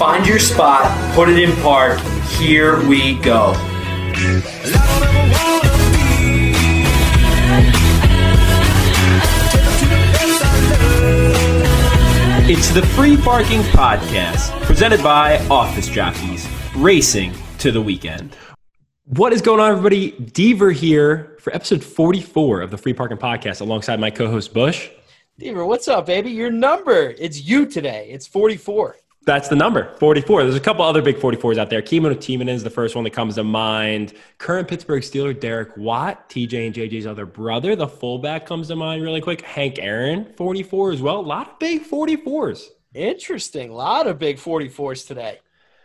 Find your spot, put it in park. Here we go. It's the Free Parking Podcast, presented by Office Jockeys, racing to the weekend. What is going on, everybody? Deaver here for episode 44 of the Free Parking Podcast alongside my co host Bush. Deaver, what's up, baby? Your number. It's you today. It's 44. That's the number, 44. There's a couple other big 44s out there. Kimmo Timonen is the first one that comes to mind. Current Pittsburgh Steeler Derek Watt, TJ and JJ's other brother, the fullback comes to mind really quick. Hank Aaron, 44 as well. A lot of big 44s. Interesting. A lot of big 44s today.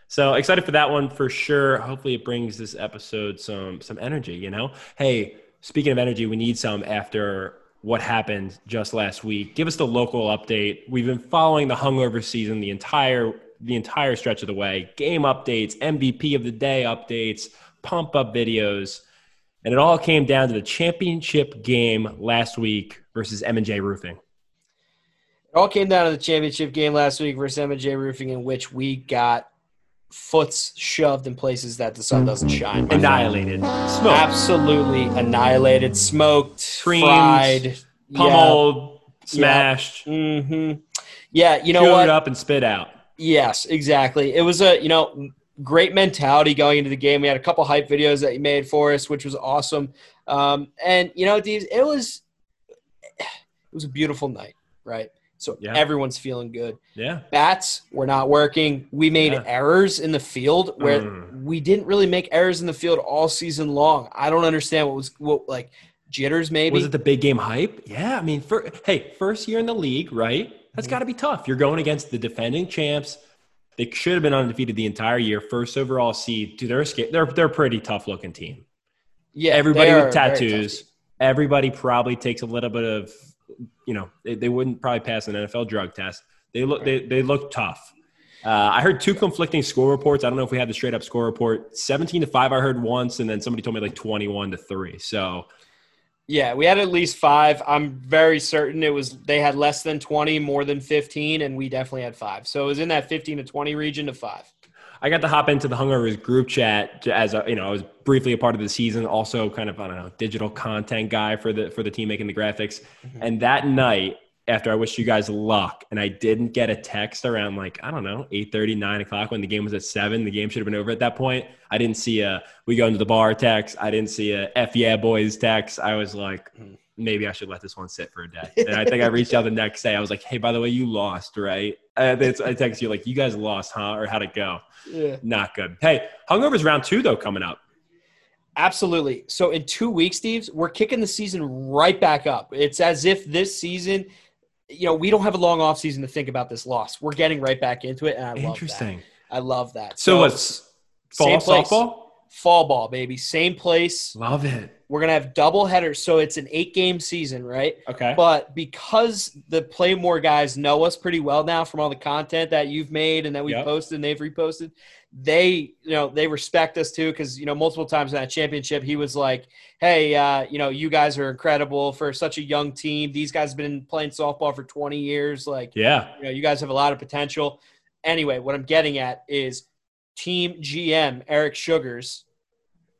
So excited for that one for sure. Hopefully it brings this episode some some energy, you know? Hey, speaking of energy, we need some after what happened just last week. Give us the local update. We've been following the hungover season the entire the entire stretch of the way. Game updates, MVP of the day updates, pump up videos, and it all came down to the championship game last week versus M&J Roofing. It all came down to the championship game last week versus M&J Roofing in which we got foots shoved in places that the sun doesn't shine. Annihilated. Smoked. Absolutely annihilated, smoked, Creamed, fried, Pummeled, smashed, Yeah. hmm Yeah, you know chewed what? up and spit out. Yes, exactly. It was a you know great mentality going into the game. We had a couple hype videos that you made for us, which was awesome. Um, and you know, Deez, it was it was a beautiful night, right? So Yeah. everyone's feeling good. Yeah. Bats were not working. We made Yeah. errors in the field where Mm. we didn't really make errors in the field all season long. I don't understand what was what like jitters maybe. Was it the big game hype? Yeah, I mean, for, hey, first year in the league, right? That's Mhm. got to be tough. You're going against the defending champs. They should have been undefeated the entire year, first overall seed. Dude, they're a they're they're a pretty tough looking team. yeah, Everybody with a very tough tattoos. Everybody probably takes a little bit of, you know, they, they wouldn't probably pass an NFL drug test. They look they they look tough. Uh, I heard two conflicting score reports. I don't know if we had the straight up score report. Seventeen to five, I heard once, and then somebody told me like twenty-one to three. So Yeah, we had at least five. I'm very certain it was they had less than 20, more than 15, and we definitely had five. So it was in that 15 to 20 region to five. I got to hop into the Hungovers group chat as a, you know I was briefly a part of the season, also kind of I don't know digital content guy for the for the team making the graphics. Mm-hmm. And that night, after I wished you guys luck, and I didn't get a text around like I don't know 8:30, 9 o'clock when the game was at seven. The game should have been over at that point. I didn't see a we go into the bar text. I didn't see a f yeah boys text. I was like. Mm. Maybe I should let this one sit for a day. And I think I reached out the next day. I was like, "Hey, by the way, you lost, right?" And it's, I text you like, "You guys lost, huh? Or how'd it go?" Yeah. Not good. Hey, Hungover's round two though coming up. Absolutely. So in two weeks, Steve's, we're kicking the season right back up. It's as if this season, you know, we don't have a long off season to think about this loss. We're getting right back into it, and I love that. Interesting. I love that. So what's fall same place. softball? Fall ball, baby. Same place. Love it. We're gonna have double headers, so it's an eight game season, right? Okay. But because the Playmore guys know us pretty well now from all the content that you've made and that we've Yep. posted and they've reposted, they you know they respect us too because you know multiple times in that championship he was like, "Hey, uh, you know you guys are incredible for such a young team. These guys have been playing softball for 20 years. Like, yeah. you know you guys have a lot of potential." Anyway, what I'm getting at is Team GM Eric Sugars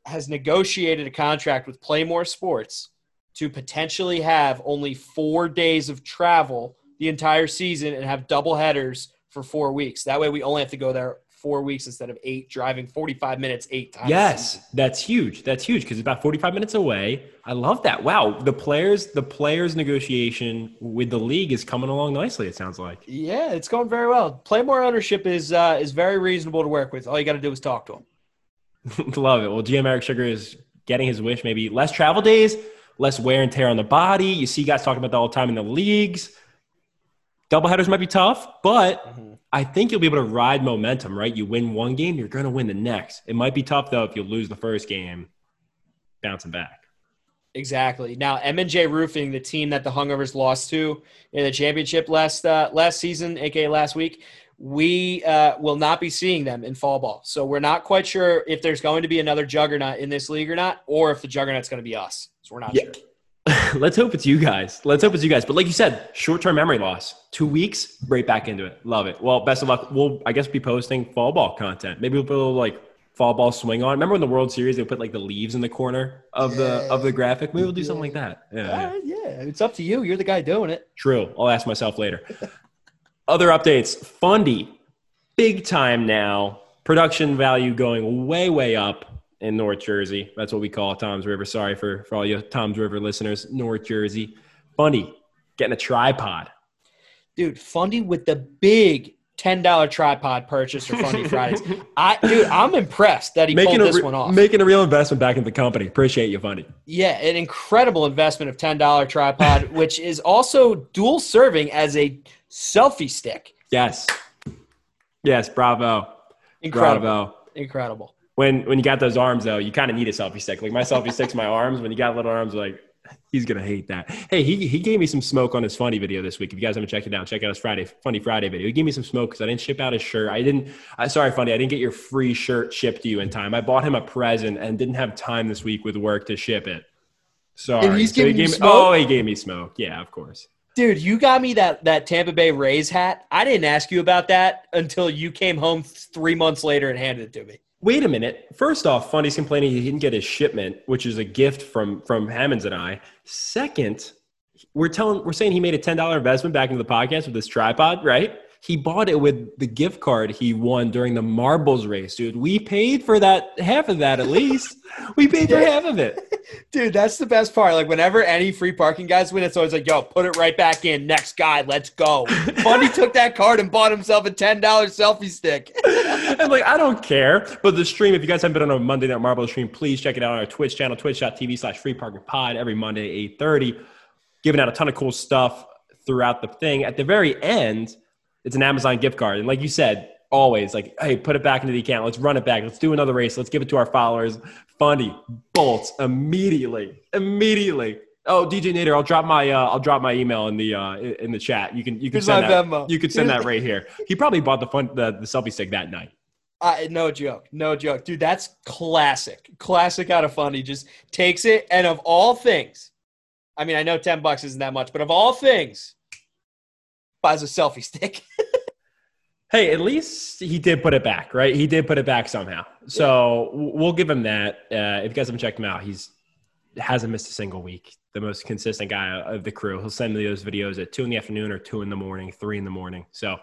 has negotiated a contract with Playmore Sports to potentially have only four days of travel the entire season and have double headers for four weeks. That way, we only have to go there four weeks instead of eight, driving 45 minutes eight times. Yes, that's huge. That's huge because it's about 45 minutes away. I love that. Wow. The players, the players negotiation with the league is coming along nicely, it sounds like. Yeah, it's going very well. Playmore ownership is uh, is very reasonable to work with. All you got to do is talk to them. love it. Well, GM Eric Sugar is getting his wish, maybe less travel days, less wear and tear on the body. You see guys talking about that all the time in the leagues. Doubleheaders might be tough, but I think you'll be able to ride momentum, right? You win one game, you're going to win the next. It might be tough, though, if you lose the first game, bouncing back. Exactly. Now, M and J Roofing, the team that the Hungovers lost to in the championship last uh, last season, aka last week, we uh, will not be seeing them in fall ball. So we're not quite sure if there's going to be another juggernaut in this league or not, or if the juggernaut's going to be us. So we're not Yeah. sure. Let's hope it's you guys. Let's hope it's you guys. But like you said, short term memory loss. Two weeks, right back into it. Love it. Well, best of luck. We'll, I guess, be posting fall ball content. Maybe we'll put a little like fall ball swing on. Remember in the World Series they put like the leaves in the corner of the of the graphic? Maybe we'll do something like that. Yeah, uh, yeah. Yeah, it's up to you. You're the guy doing it. True. I'll ask myself later. Other updates. Fundy, big time now. Production value going way, way up in North Jersey. That's what we call Toms River. Sorry for, for all you Toms River listeners, North Jersey. Fundy, getting a tripod. dude. Fundy with the big ten dollar tripod purchase for Fundy Fridays. I, dude, I'm impressed that he Making pulled this re- one off. making a real investment back into the company. Appreciate you, Fundy. yeah, an incredible investment of ten dollar tripod, which is also dual serving as a selfie stick. Yes. Yes, bravo. Incredible, Bravo. incredible. When when you got those arms though, you kind of need a selfie stick. Like my selfie stick's my arms. When you got little arms, like he's gonna hate that. Hey, he he gave me some smoke on his funny video this week. If you guys haven't checked it out, check out his Friday Fundy Friday video. He gave me some smoke because I didn't ship out his shirt. I didn't. I sorry, funny. I didn't get your free shirt shipped to you in time. I bought him a present and didn't have time this week with work to ship it. Sorry. And he's So he giving gave me- oh, smoke? Oh, he gave me smoke. Yeah, of course. Dude, you got me that that Tampa Bay Rays hat. I didn't ask you about that until you came home three months later and handed it to me. Wait a minute. First off, Fundy's complaining he didn't get his shipment, which is a gift from from Hammonds and I. Second, we're telling we're saying he made a ten dollar investment back into the podcast with this tripod, right? He bought it with the gift card he won during the marbles race, dude. We paid for that half of that at least. we paid for half of it. Dude, that's the best part. Like whenever any free parking guys win, it's always like, "Yo, put it right back in. Next guy, let's go." Fundy took that card and bought himself a ten dollar selfie stick. I'm like, I don't care. But the stream, if you guys haven't been on a Monday Night Marble stream, please check it out on our Twitch channel, twitch.tv slash free parking pod every Monday at 8.30. Giving out a ton of cool stuff throughout the thing. At the very end, it's an Amazon gift card. And like you said, always like, hey, put it back into the account. Let's run it back. Let's do another race. Let's give it to our followers. Fundy bolts immediately. Immediately. Oh, DJ Nader, I'll drop my uh, I'll drop my email in the uh, in the chat. You can you can Here's send that. Venmo. You could send that right here. He probably bought the fun the, the selfie stick that night. I, no joke, no joke, dude. That's classic, classic out of Fundy. Just takes it, and of all things, I mean, I know ten bucks isn't that much, but of all things, buys a selfie stick. Hey, at least he did put it back, right? He did put it back somehow. So w- we'll give him that. Uh, if you guys haven't checked him out, he's hasn't missed a single week. The most consistent guy of the crew. He'll send me those videos at two in the afternoon or two in the morning, three in the morning. So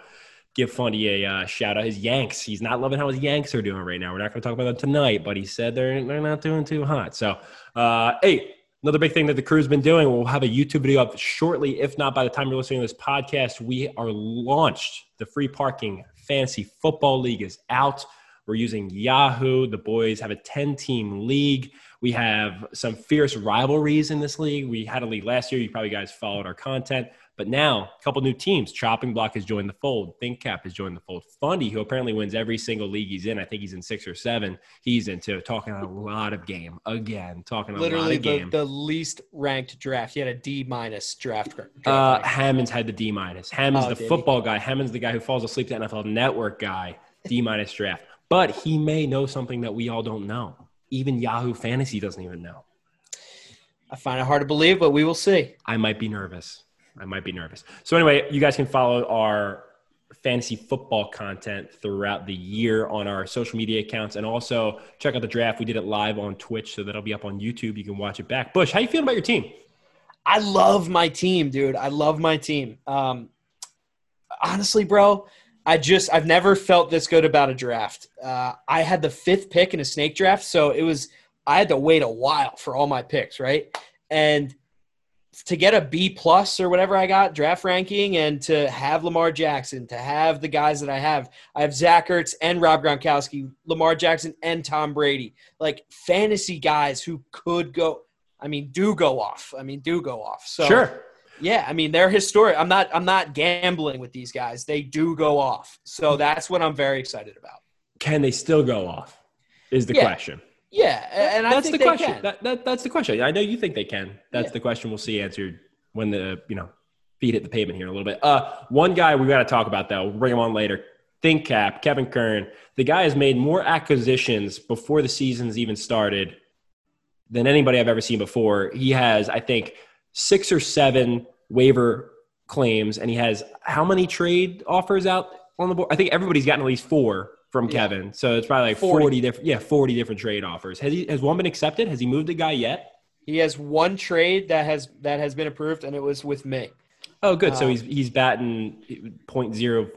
give Fundy a uh, shout out. His Yanks. He's not loving how his Yanks are doing right now. We're not going to talk about them tonight, but he said they're they're not doing too hot. So uh, hey. Another big thing that the crew's been doing, we'll have a YouTube video up shortly. If not, by the time you're listening to this podcast, we are launched. The free parking fantasy football league is out. We're using Yahoo. The boys have a 10 team league. We have some fierce rivalries in this league. We had a league last year. You probably guys followed our content. But now, a couple new teams. Chopping Block has joined the fold. ThinkCap has joined the fold. Fundy, who apparently wins every single league he's in. I think he's in six or seven. He's into talking a lot of game. Again, talking a lot Literally of the, game. the least ranked draft. He had a D minus draft. draft Uh. Hammonds had the D minus. Hammond's Oh, the did he? football guy. Hammond's the guy who falls asleep to NFL Network guy. D minus draft. But he may know something that we all don't know. Even Yahoo Fantasy doesn't even know. I find it hard to believe, but we will see. I might be nervous. I might be nervous. So anyway, you guys can follow our fantasy football content throughout the year on our social media accounts and also check out the draft. We did it live on Twitch, so that'll be up on YouTube. You can watch it back. Bush, how you feeling about your team? I love my team, dude. I love my team. Um, honestly, bro, I just I've never felt this good about a draft. Uh, I had the fifth pick in a snake draft, so it was I had to wait a while for all my picks, right? And to get a B plus or whatever I got draft ranking, and to have Lamar Jackson, to have the guys that I have, I have Zach Ertz and Rob Gronkowski, Lamar Jackson and Tom Brady, like fantasy guys who could go. I mean, do go off. I mean, do go off. So sure. yeah, I mean they're historic. I'm not I'm not gambling with these guys. They do go off. So that's what I'm very excited about. Can they still go off? Is the Yeah. question. Yeah, and I that's think the they question. can. That, that, that's the question. I know you think they can. That's Yeah. the question we'll see answered when the you know feet hit the pavement here in a little bit. Uh, one guy we got to talk about though. We'll bring him on later. think cap, Kevin Kern, the guy has made more acquisitions before the season's even started than anybody I've ever seen before. He has, I think, six or seven waiver claims, and he has how many trade offers out on the board? I think everybody's gotten at least four from Yeah. Kevin. So it's probably like 40. 40, different, yeah, 40 different trade offers. Has he, has one been accepted? Has he moved a guy yet? He has one trade that has that has been approved, and it was with me. Oh, good. so Uh, he's, he's batting .04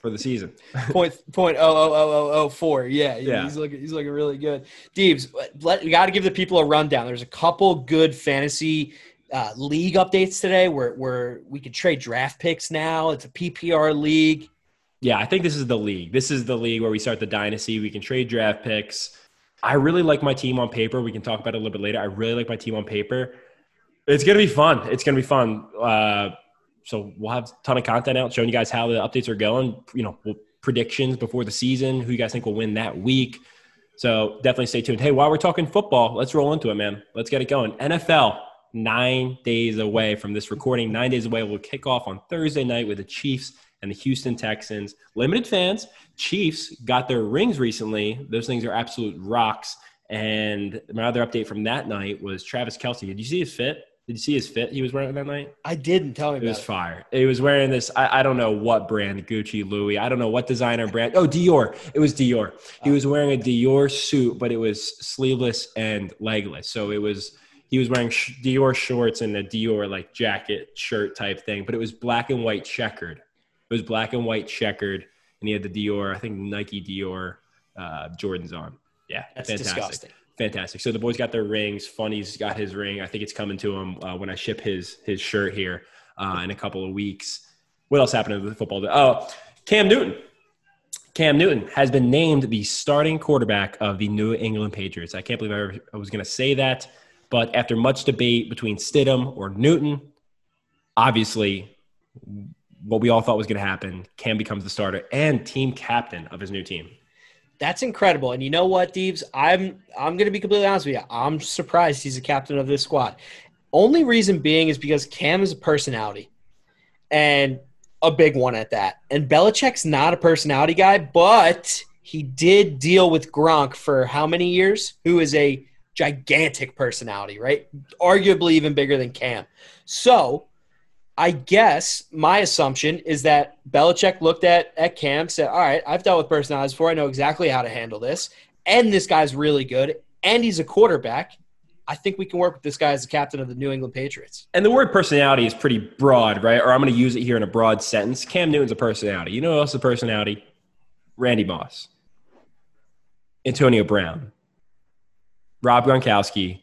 for the season. point point oh oh oh oh oh four. Yeah, Yeah. He's looking he's looking really good. Deebs, let we got to give the people a rundown. There's a couple good fantasy uh, league updates today where where we can trade draft picks now. It's a PPR league. Yeah, I think this is the league. This is the league where we start the dynasty. We can trade draft picks. I really like my team on paper. We can talk about it a little bit later. I really like my team on paper. It's gonna be fun. It's gonna be fun. Uh, so we'll have a ton of content out showing you guys how the updates are going. You know, predictions before the season. Who you guys think will win that week? So definitely stay tuned. Hey, while we're talking football, let's roll into it, man. Let's get it going. NFL nine days away from this recording. Nine days away. We'll kick off on Thursday night with the Chiefs and the Houston Texans. Limited fans. Chiefs got their rings recently. Those things are absolute rocks. And my other update from that night was Travis Kelce. Did you see his fit? Did you see his fit he was wearing that night? I didn't tell me It was it. fire. He was wearing this. I, I don't know what brand, Gucci, Louis. I don't know what designer brand. Oh, Dior. It was Dior. He was wearing a Dior suit, but it was sleeveless and legless. So it was. He was wearing sh- Dior shorts and a Dior like jacket shirt type thing, but it was black and white checkered. It was black and white checkered, and he had the Dior, I think Nike Dior uh, Jordans on. Yeah, That's fantastic. disgusting. Fantastic. So the boys got their rings. Fundy's got his ring. I think it's coming to him uh, when I ship his his shirt here uh, in a couple of weeks. What else happened to the football? Oh, Cam Newton. Cam Newton has been named the starting quarterback of the New England Patriots. I can't believe I, ever, I was going to say that, but after much debate between Stidham or Newton, obviously, what we all thought was going to happen, Cam becomes the starter and team captain of his new team. That's incredible. And you know what, Deebs? I'm I'm gonna be completely honest with you. I'm surprised he's a captain of this squad. Only reason being is because Cam is a personality. And a big one at that. And Belichick's not a personality guy, but he did deal with Gronk for how many years? Who is a gigantic personality, right? Arguably even bigger than Cam. So I guess my assumption is that Belichick looked at at Cam, said, "All right, I've dealt with personalities before. I know exactly how to handle this, and this guy's really good, and he's a quarterback. I think we can work with this guy as the captain of the New England Patriots." And the word personality is pretty broad, right? Or I'm going to use it here in a broad sentence. Cam Newton's a personality. You know who else is a personality? Randy Moss, Antonio Brown, Rob Gronkowski,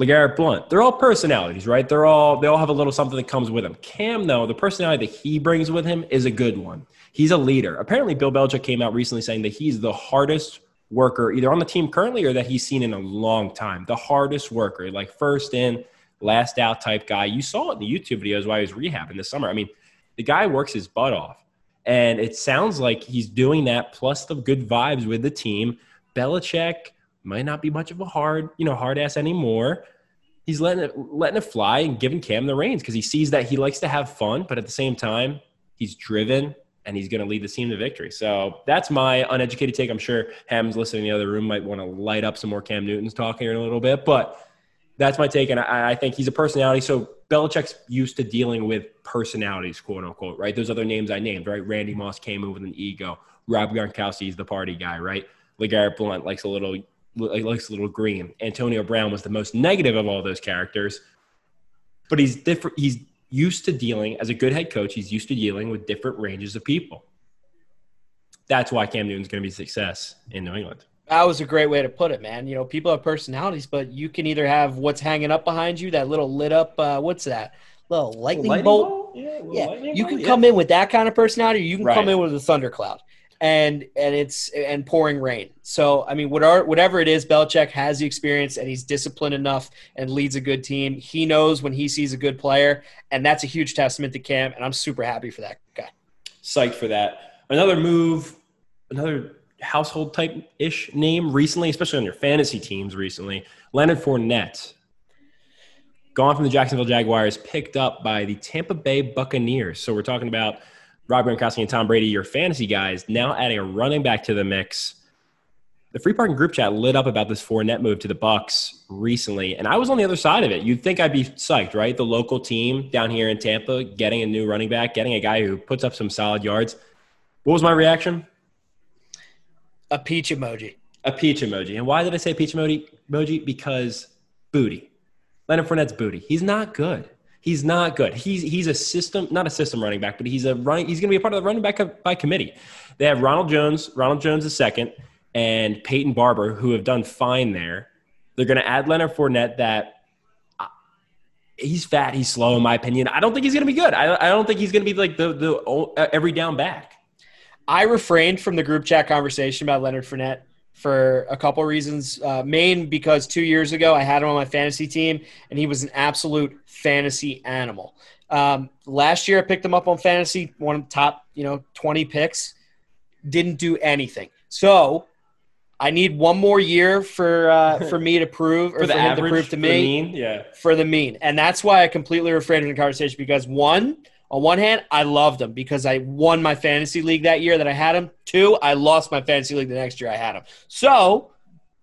LeGarrette Blount. They're all personalities, right? They're all they all have a little something that comes with them. Cam, though, the personality that he brings with him is a good one. He's a leader. Apparently, Bill Belichick came out recently saying that he's the hardest worker, either on the team currently or that he's seen in a long time. The hardest worker, like first in, last out type guy. You saw it in the YouTube videos while he was rehabbing this summer. I mean, the guy works his butt off. And it sounds like he's doing that plus the good vibes with the team. Belichick might not be much of a hard, you know, hard ass anymore. He's letting it letting it fly and giving Cam the reins because he sees that he likes to have fun, but at the same time, he's driven and he's going to lead the team to victory. So that's my uneducated take. I'm sure Ham's listening in the other room might want to light up some more Cam Newton's talking here in a little bit, but that's my take. And I, I think he's a personality. So Belichick's used to dealing with personalities, quote unquote, right? Those other names I named, right? Randy Moss came in with an ego. Rob Gronkowski is the party guy, right? LeGarrette Blount likes a little likes a little green. Antonio Brown was the most negative of all those characters, but he's different. He's used to dealing as a good head coach. He's used to dealing with different ranges of people. That's why Cam Newton's going to be a success in New England. That was a great way to put it, man. You know, people have personalities, but you can either have what's hanging up behind you, that little lit up, uh, what's that? Little lightning, bolt. Yeah, Yeah, you can come in with that kind of personality, or you can come in with a thundercloud, and and it's and pouring rain. So I mean, whatever it is, Belichick has the experience, and he's disciplined enough and leads a good team. He knows when he sees a good player, and that's a huge testament to Cam. And I'm super happy for that guy. psyched for that. Another move, another household type ish name recently, especially on your fantasy teams recently. Leonard Fournette, gone from the Jacksonville Jaguars, picked up by the Tampa Bay Buccaneers. So we're talking about Rob Gronkowski and Tom Brady, your fantasy guys, now adding a running back to the mix. The free parking group chat lit up about this Fournette move to the Bucks recently, and I was on the other side of it. You'd think I'd be psyched, right? The local team down here in Tampa getting a new running back, getting a guy who puts up some solid yards. What was my reaction? A peach emoji. A peach emoji. And why did I say peach emoji? Emoji because booty. Leonard Fournette's booty. He's not good. He's not good. He's he's a system, not a system running back, but he's a running. He's going to be a part of the running back by committee. They have Ronald Jones, Ronald Jones is second, and Peyton Barber, who have done fine there. They're going to add Leonard Fournette. That uh, he's fat, he's slow, in my opinion. I don't think he's going to be good. I, I don't think he's going to be like the the uh, every down back. I refrained from the group chat conversation about Leonard Fournette for a couple reasons. Uh, main because two years ago I had him on my fantasy team, and he was an absolute fantasy animal. Um, last year I picked him up on fantasy, one of the top you know twenty picks. Didn't do anything. So I need one more year for uh, for me to prove or for, for him average, to prove to me, yeah, for the mean, and that's why I completely refrained from the conversation because one, on one hand, I loved him because I won my fantasy league that year that I had him. Two, I lost my fantasy league the next year I had him. So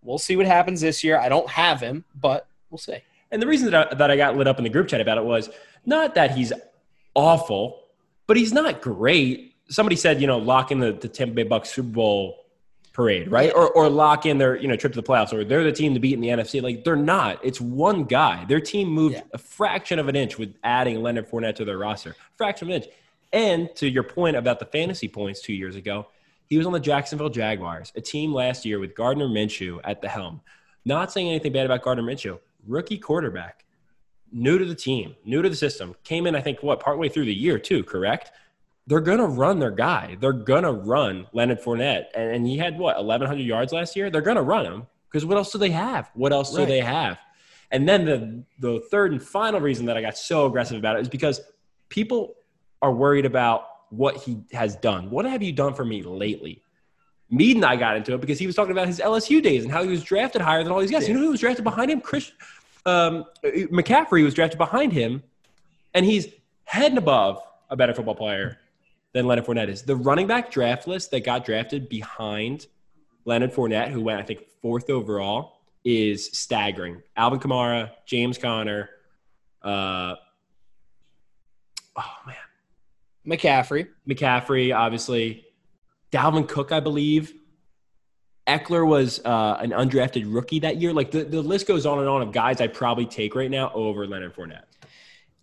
we'll see what happens this year. I don't have him, but we'll see. And the reason that I, that I got lit up in the group chat about it was not that he's awful, but he's not great. Somebody said, you know, lock in the, the Tampa Bay Bucks Super Bowl parade, right? Or, or lock in their you know trip to the playoffs, or they're the team to beat in the NFC. Like they're not. It's one guy. Their team moved yeah. a fraction of an inch with adding Leonard Fournette to their roster, fraction of an inch. And to your point about the fantasy points two years ago, he was on the Jacksonville Jaguars, a team last year with Gardner Minshew at the helm. Not saying anything bad about Gardner Minshew, rookie quarterback, new to the team, new to the system, came in I think what partway through the year too, correct? They're going to run their guy. They're going to run Leonard Fournette. And, and, he had what, 1,100 yards last year? They're going to run him because what else do they have? What else right. do they have? And then the, the third and final reason that I got so aggressive about it is because people are worried about what he has done. What have you done for me lately? Mead and I got into it because he was talking about his LSU days and how he was drafted higher than all these guys. Yeah. You know who was drafted behind him? Chris um, McCaffrey was drafted behind him, and he's head and above a better football player than Leonard Fournette is. The running back draft list that got drafted behind Leonard Fournette, who went, I think, fourth overall, is staggering. Alvin Kamara, James Conner, uh, oh man, McCaffrey, McCaffrey, obviously, Dalvin Cook, I believe. Ekeler was uh, an undrafted rookie that year. Like the, the list goes on and on of guys I'd probably take right now over Leonard Fournette.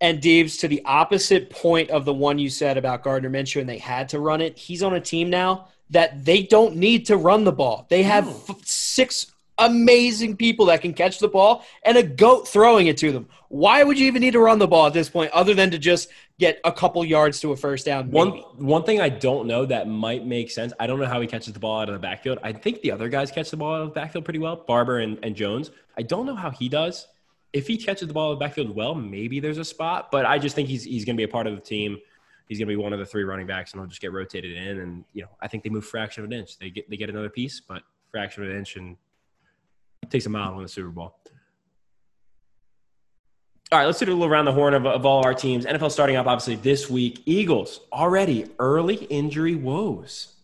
And Deeves, to the opposite point of the one you said about Gardner Minshew, and they had to run it. He's on a team now that they don't need to run the ball. They have f- six amazing people that can catch the ball and a goat throwing it to them. Why would you even need to run the ball at this point other than to just get a couple yards to a first down? Maybe? One one thing I don't know that might make sense. I don't know how he catches the ball out of the backfield. I think the other guys catch the ball out of the backfield pretty well, Barber and, and Jones. I don't know how he does if he catches the ball in the backfield well, maybe there's a spot. But I just think he's he's going to be a part of the team. He's going to be one of the three running backs, and he'll just get rotated in. And you know, I think they move fraction of an inch. They get they get another piece, but fraction of an inch, and takes a mile to win the Super Bowl. All right, let's do a little around the horn of, of all our teams. NFL starting up obviously this week. Eagles already early injury woes.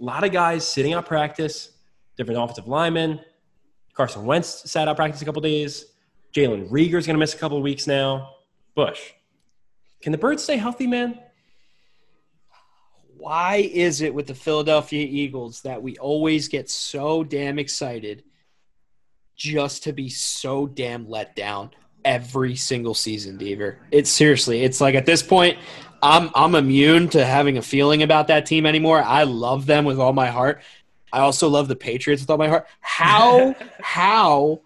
A lot of guys sitting out practice. Different offensive linemen. Carson Wentz sat out practice a couple days. Jalen Reagor's going to miss a couple of weeks now. Bush, can the Birds stay healthy, man? Why is it with the Philadelphia Eagles that we always get so damn excited just to be so damn let down every single season, Deaver? It's seriously, it's like at this point, I'm I'm immune to having a feeling about that team anymore. I love them with all my heart. I also love the Patriots with all my heart. How how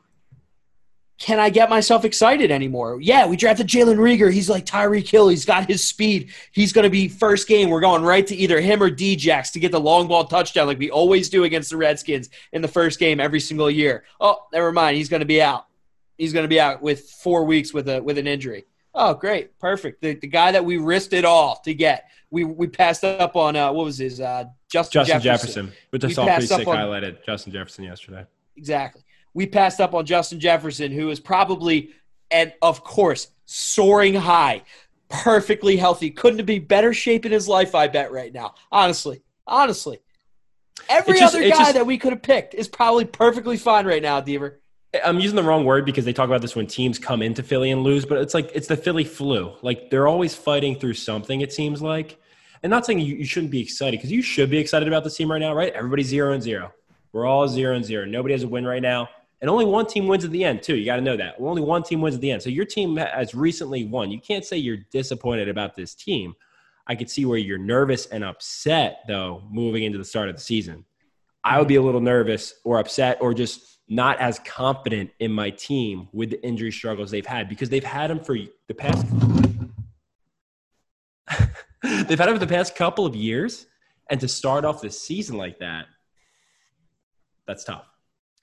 can I get myself excited anymore? Yeah, we drafted Jalen Reagor. He's like Tyreek Hill. He's got his speed. He's going to be first game. We're going right to either him or Djax to get the long ball touchdown like we always do against the Redskins in the first game every single year. Oh, never mind. He's going to be out. He's going to be out with four weeks with a with an injury. Oh, great, perfect. The, the guy that we risked it all to get. We we passed up on uh, what was his uh, Justin, Jefferson. Justin Jefferson. Jefferson, which I saw pretty sick on, highlighted. Justin Jefferson yesterday. Exactly we passed up on Justin Jefferson, who is probably, and of course, soaring high, perfectly healthy. Couldn't be better shape in his life, I bet, right now. Honestly. Honestly. Every just- other guy just- that we could have picked is probably perfectly fine right now, Deaver. I'm using the wrong word because they talk about this when teams come into Philly and lose, but it's like it's the Philly flu. Like they're always fighting through something, it seems like. And not saying you, you shouldn't be excited because you should be excited about this team right now, right? Everybody's zero and zero. We're all zero and zero. Nobody has a win right now. And only one team wins at the end, too. You got to know that. Only one team wins at the end. So your team has recently won. You can't say you're disappointed about this team. I could see where you're nervous and upset, though, moving into the start of the season. I would be a little nervous or upset or just not as confident in my team with the injury struggles they've had because they've had them for the past they've had them for the past couple of years and to start off the season like that that's tough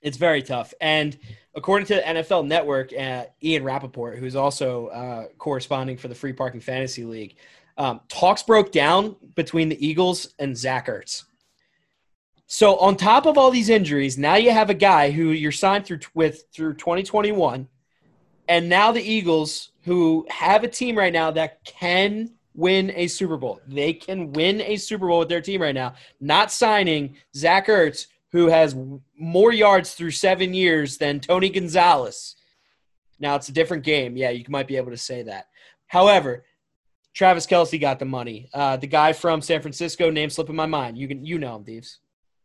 It's very tough. And according to the NFL Network, uh, Ian Rapoport, who's also uh, corresponding for the Free Parking Fantasy League, um, talks broke down between the Eagles and Zach Ertz. So on top of all these injuries, now you have a guy who you're signed through with through 2021, and now the Eagles, who have a team right now that can win a Super Bowl, they can win a Super Bowl with their team right now. Not signing Zach Ertz, who has more yards through seven years than Tony Gonzalez. Now it's a different game. Yeah, you might be able to say that. However, Travis Kelce got the money. Uh, the guy from San Francisco, name slipping my mind. You can you know him, Thieves.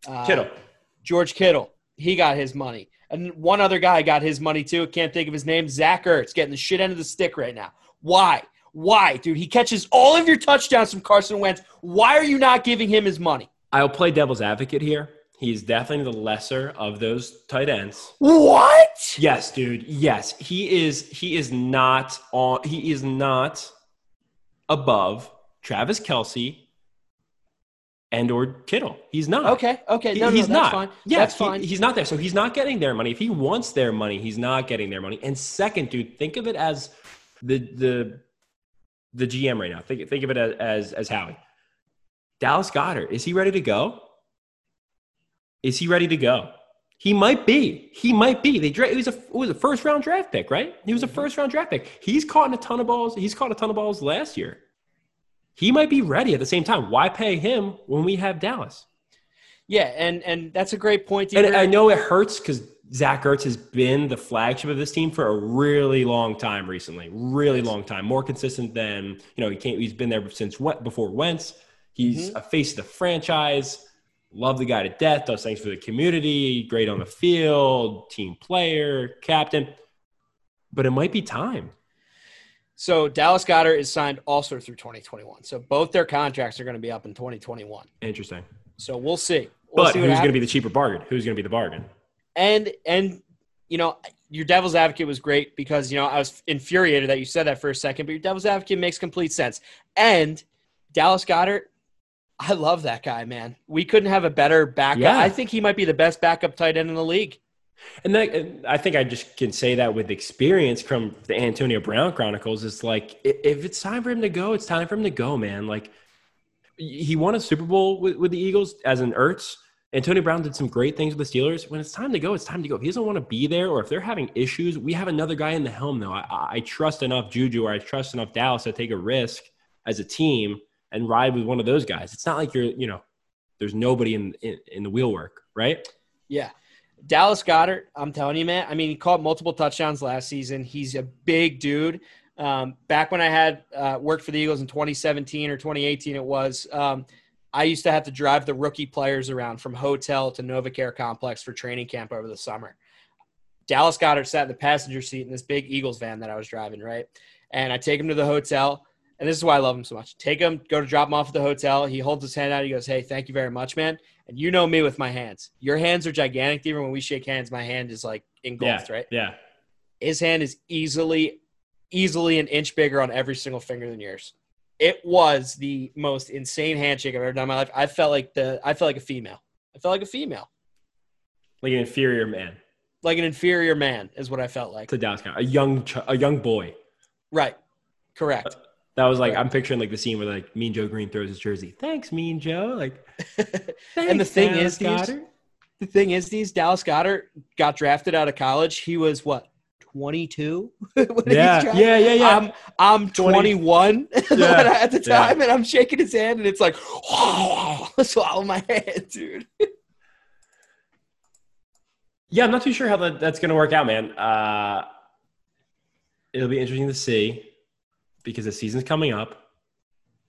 Uh, kittle George Kittle. He got his money. And one other guy got his money too. Can't think of his name. Zach Ertz getting the shit end of the stick right now. Why? Why, dude? He catches all of your touchdowns from Carson Wentz. Why are you not giving him his money? i'll play devil's advocate here he's definitely the lesser of those tight ends What? yes dude yes he is he is not on he is not above travis kelce and or kittle he's not Okay. Okay. No, no, he's that's not. fine. Yeah, that's he- fine. he's not there. So he's not getting their money. If he wants their money, he's not getting their money. And second, dude, think of it as the the the GM right now. Think think of it as as, as Howie. Dallas Goedert, is he ready to go? Is he ready to go? He might be. He might be. They dra- it was a it was a first round draft pick, right? He was a mm-hmm. first round draft pick. He's caught in a ton of balls. He's caught a ton of balls last year. He might be ready at the same time. Why pay him when we have Dallas? yeah, and and that's a great point. And. I know it hurts because Zach Ertz has been the flagship of this team for a really long time recently. Really long time. More consistent than, you know, he can't, he's been there since what before Wentz. He's mm-hmm. a face of the franchise. Love the guy to death. Does things for the community. Great on the field. Team player. Captain. But it might be time. So Dallas Goedert is signed also through 2021. So both their contracts are going to be up in 2021. Interesting. So we'll see. We'll But see who's going to be the cheaper bargain? Who's going to be the bargain? and and you know your devil's advocate was great because you know I was infuriated that you said that for a second, but your devil's advocate makes complete sense. And Dallas Goedert, I love that guy, man. We couldn't have a better backup. Yeah. I think he might be the best backup tight end in the league. And, that, I think I just can say that with experience from the Antonio Brown Chronicles. It's like if it's time for him to go, it's time for him to go, man. Like he won a Super Bowl with, with the Eagles as an Ertz. Antonio Brown did some great things with the Steelers. When it's time to go, it's time to go. If he doesn't want to be there, or if they're having issues, we have another guy in the helm. Though I, I- I trust enough Juju, or I trust enough Dallas to take a risk as a team and ride with one of those guys. It's not like you're, you know, there's nobody in in, in the wheel work, right? Yeah. Dallas Goedert, I'm telling you, man. I mean, he caught multiple touchdowns last season. He's a big dude. Um, back when I had uh, worked for the Eagles in 2017 or 2018, it was. Um, I used to have to drive the rookie players around from hotel to NovaCare complex for training camp over the summer. Dallas Goedert sat in the passenger seat in this big Eagles van that I was driving, right? And I take him to the hotel, and this is why I love him so much. Take him, go to drop him off at the hotel. He holds his hand out. He goes, "Hey, thank you very much, man." And you know me with my hands. Your hands are gigantic. Even when we shake hands, my hand is like engulfed, yeah, right? Yeah. His hand is easily, easily an inch bigger on every single finger than yours. It was the most insane handshake I've ever done in my life. I felt like the I felt like a female. I felt like a female. Like an inferior man Like an inferior man is what I felt like. to Dallas a young ch- a young boy. Right. Correct. That was like Right. I'm picturing like the scene where like Mean Joe Greene throws his jersey. Thanks, Mean Joe. Like, And the thing Dallas is, these- Goedert." The thing is, these Dallas Goedert got drafted out of college. He was what, 22. yeah, yeah, yeah, yeah. I'm I'm 21 Yeah, at the yeah. time, and I'm shaking his hand, and it's like swallow my hand, dude. Yeah, I'm not too sure how that, that's going to work out, man. Uh, it'll be interesting to see because the season's coming up.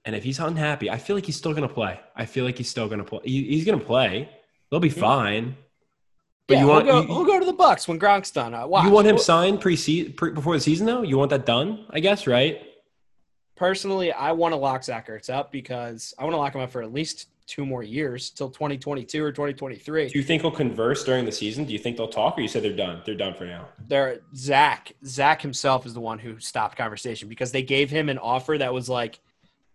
And if he's unhappy, I feel like he's still going to play. I feel like he's still going to play. He, he's going to play. They'll be fine. But yeah, you we'll want go, you, we'll go to the Bucks when Gronk's done. Uh, watch. you want him Well, signed pre, pre before the season though? You want that done? I guess right. personally, I want to lock Zach Ertz up because I want to lock him up for at least two more years till 2022 or 2023. Do you think he'll converse during the season? Do you think they'll talk, or you said they're done? They're done for now. There, Zach, Zach himself is the one who stopped conversation because they gave him an offer that was like,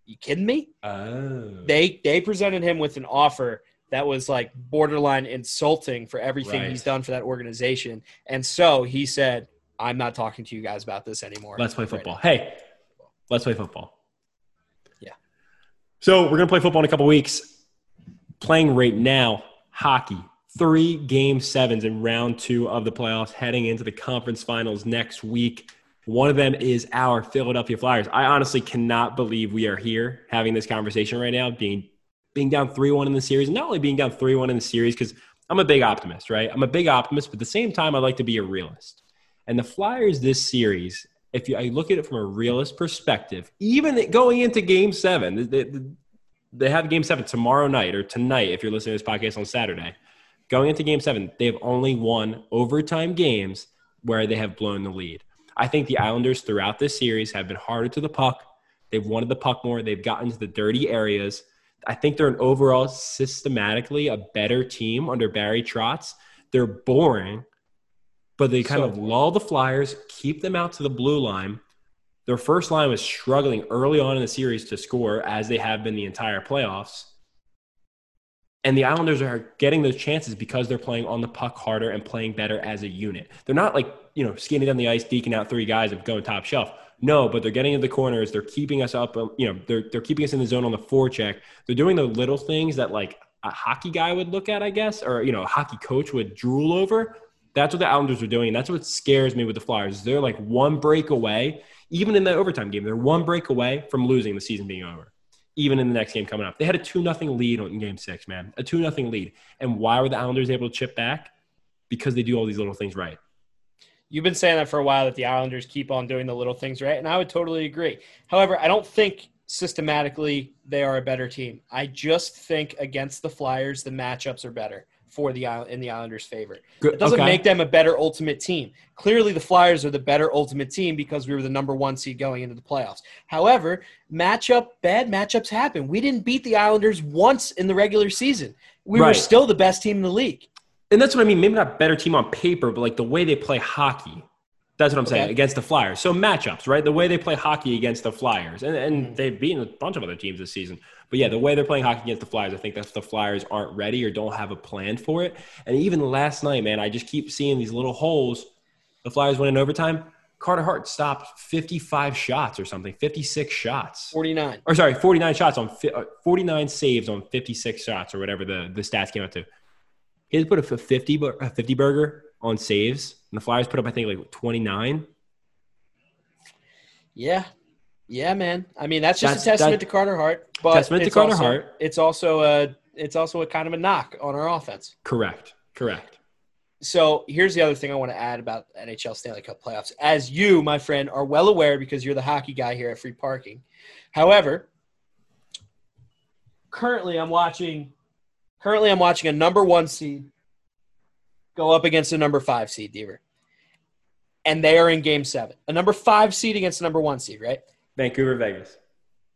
"You kidding me?" Oh, They they presented him with an offer that was like borderline insulting for everything Right. he's done for that organization, and so he said, "I'm not talking to you guys about this anymore." Let's play right football. Hey, let's play football. Yeah. So we're gonna play football in a couple weeks. Playing right now, hockey. Three game sevens in round two of the playoffs, heading into the conference finals next week. One of them is our Philadelphia Flyers. I honestly cannot believe we are here having this conversation right now, being being down three one in the series. and Not only being down three one in the series, because I'm a big optimist, right? I'm a big optimist, but at the same time, I like to be a realist. And the Flyers this series, if you I look at it from a realist perspective, even going into Game Seven, they, they, they have Game Seven tomorrow night or tonight. If you're listening to this podcast on Saturday, going into Game Seven, they have only won overtime games where they have blown the lead. I think the Islanders throughout this series have been harder to the puck. They've wanted the puck more. They've gotten to the dirty areas. I think they're an overall systematically a better team under Barry Trotz. They're boring, but they kind So of lull the Flyers, keep them out to the blue line. Their first line was struggling early on in the series to score, as they have been the entire playoffs. And the Islanders are getting those chances because they're playing on the puck harder and playing better as a unit. They're not like, you know, skating down the ice, deking out three guys and going top shelf. No, but they're getting in the corners. They're keeping us up. um, You know, they're, they're keeping us in the zone on the forecheck. They're doing the little things that like a hockey guy would look at, I guess, or, you know, a hockey coach would drool over. That's what the Islanders are doing. And that's what scares me with the Flyers. They're like one break away, even in the overtime game, they're one break away from losing the season being over even in the next game coming up. They had a 2 nothing lead in game six, man. A 2 nothing lead. And why were the Islanders able to chip back? Because they do all these little things right. You've been saying that for a while that the Islanders keep on doing the little things right, and I would totally agree. However, I don't think systematically they are a better team. I just think against the Flyers, the matchups are better for the in the Islanders' favor. Good. It doesn't okay. make them a better ultimate team. Clearly, the Flyers are the better ultimate team because we were the number one seed going into the playoffs. However, matchup bad matchups happen. We didn't beat the Islanders once in the regular season. We were still the best team in the league. and that's what I mean. Maybe not better team on paper, but like the way they play hockey. That's what I'm saying Okay. against the Flyers. So matchups, right? The way they play hockey against the Flyers, and, and Mhm. they've beaten a bunch of other teams this season. But yeah, the way they're playing hockey against the Flyers, I think that's the Flyers aren't ready or don't have a plan for it. And even last night, man, I just keep seeing these little holes. The Flyers went in overtime. Carter Hart stopped 55 shots or something, 56 shots. 49. or sorry, 49 shots on uh, 49 saves on 56 shots or whatever the, the stats came out to. He had put a 50 a 50 burger on saves, and the Flyers put up I think like 29. Yeah. Yeah, man. I mean, that's just That's- a testament to Carter Hart. But Testament to Carter also- Hart. It's also a it's also a kind of a knock on our offense. Correct. Correct. So here's the other thing I want to add about NHL Stanley Cup playoffs. As you, my friend, are well aware because you're the hockey guy here at Free Parking. However, currently I'm watching currently I'm watching a number one seed go up against a number five seed, Deaver. And they are in game seven. A number five seed against a number one seed, right? Vancouver, Vegas.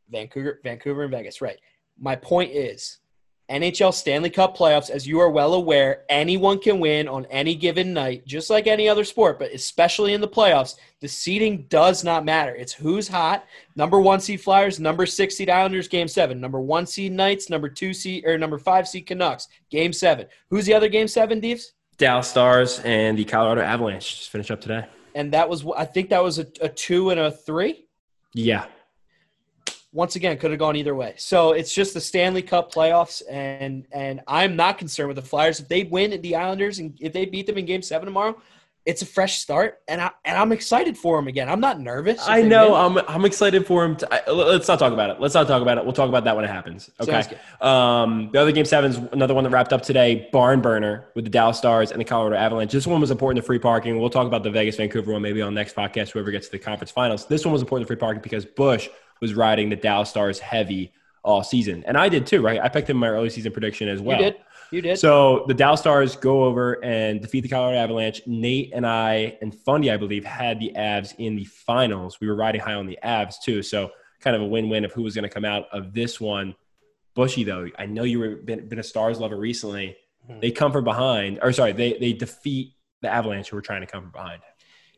Vancouver, Vancouver, and Vegas. Right. My point is, NHL Stanley Cup playoffs, as you are well aware, anyone can win on any given night, just like any other sport, but especially in the playoffs, the seeding does not matter. It's who's hot. Number one seed Flyers, number six seed Islanders, game seven. Number one seed Knights, number two seed or number five seed Canucks, game seven. Who's the other game seven, Deeves? Dallas Stars and the Colorado Avalanche just finished up today. And that was, I think that was a, a two and a three. Yeah. once again could have gone either way. So it's just the Stanley Cup playoffs, and and I'm not concerned with the Flyers if they win at the Islanders and if they beat them in Game Seven tomorrow. It's a fresh start, and I and I'm excited for him again. I'm not nervous. I know. win. I'm I'm excited for him. To, I, let's not talk about it. Let's not talk about it. We'll talk about that when it happens. Okay. Um, the other game seven is another one that wrapped up today. Barn burner with the Dallas Stars and the Colorado Avalanche. This one was important to free parking. We'll talk about the Vegas Vancouver one maybe on next podcast. Whoever gets to the conference finals. This one was important to free parking because Bush was riding the Dallas Stars heavy all season, and I did too. Right. I picked him in my early season prediction as well. you did. You did. So the Dallas Stars go over and defeat the Colorado Avalanche. Nate and I and Fundy, I believe, had the Avs in the finals. We were riding high on the Avs too, so kind of a win-win of who was going to come out of this one. Bushy though, I know you were been, been a Stars lover recently. Mhm. They come from behind, or sorry, they they defeat the Avalanche who were trying to come from behind.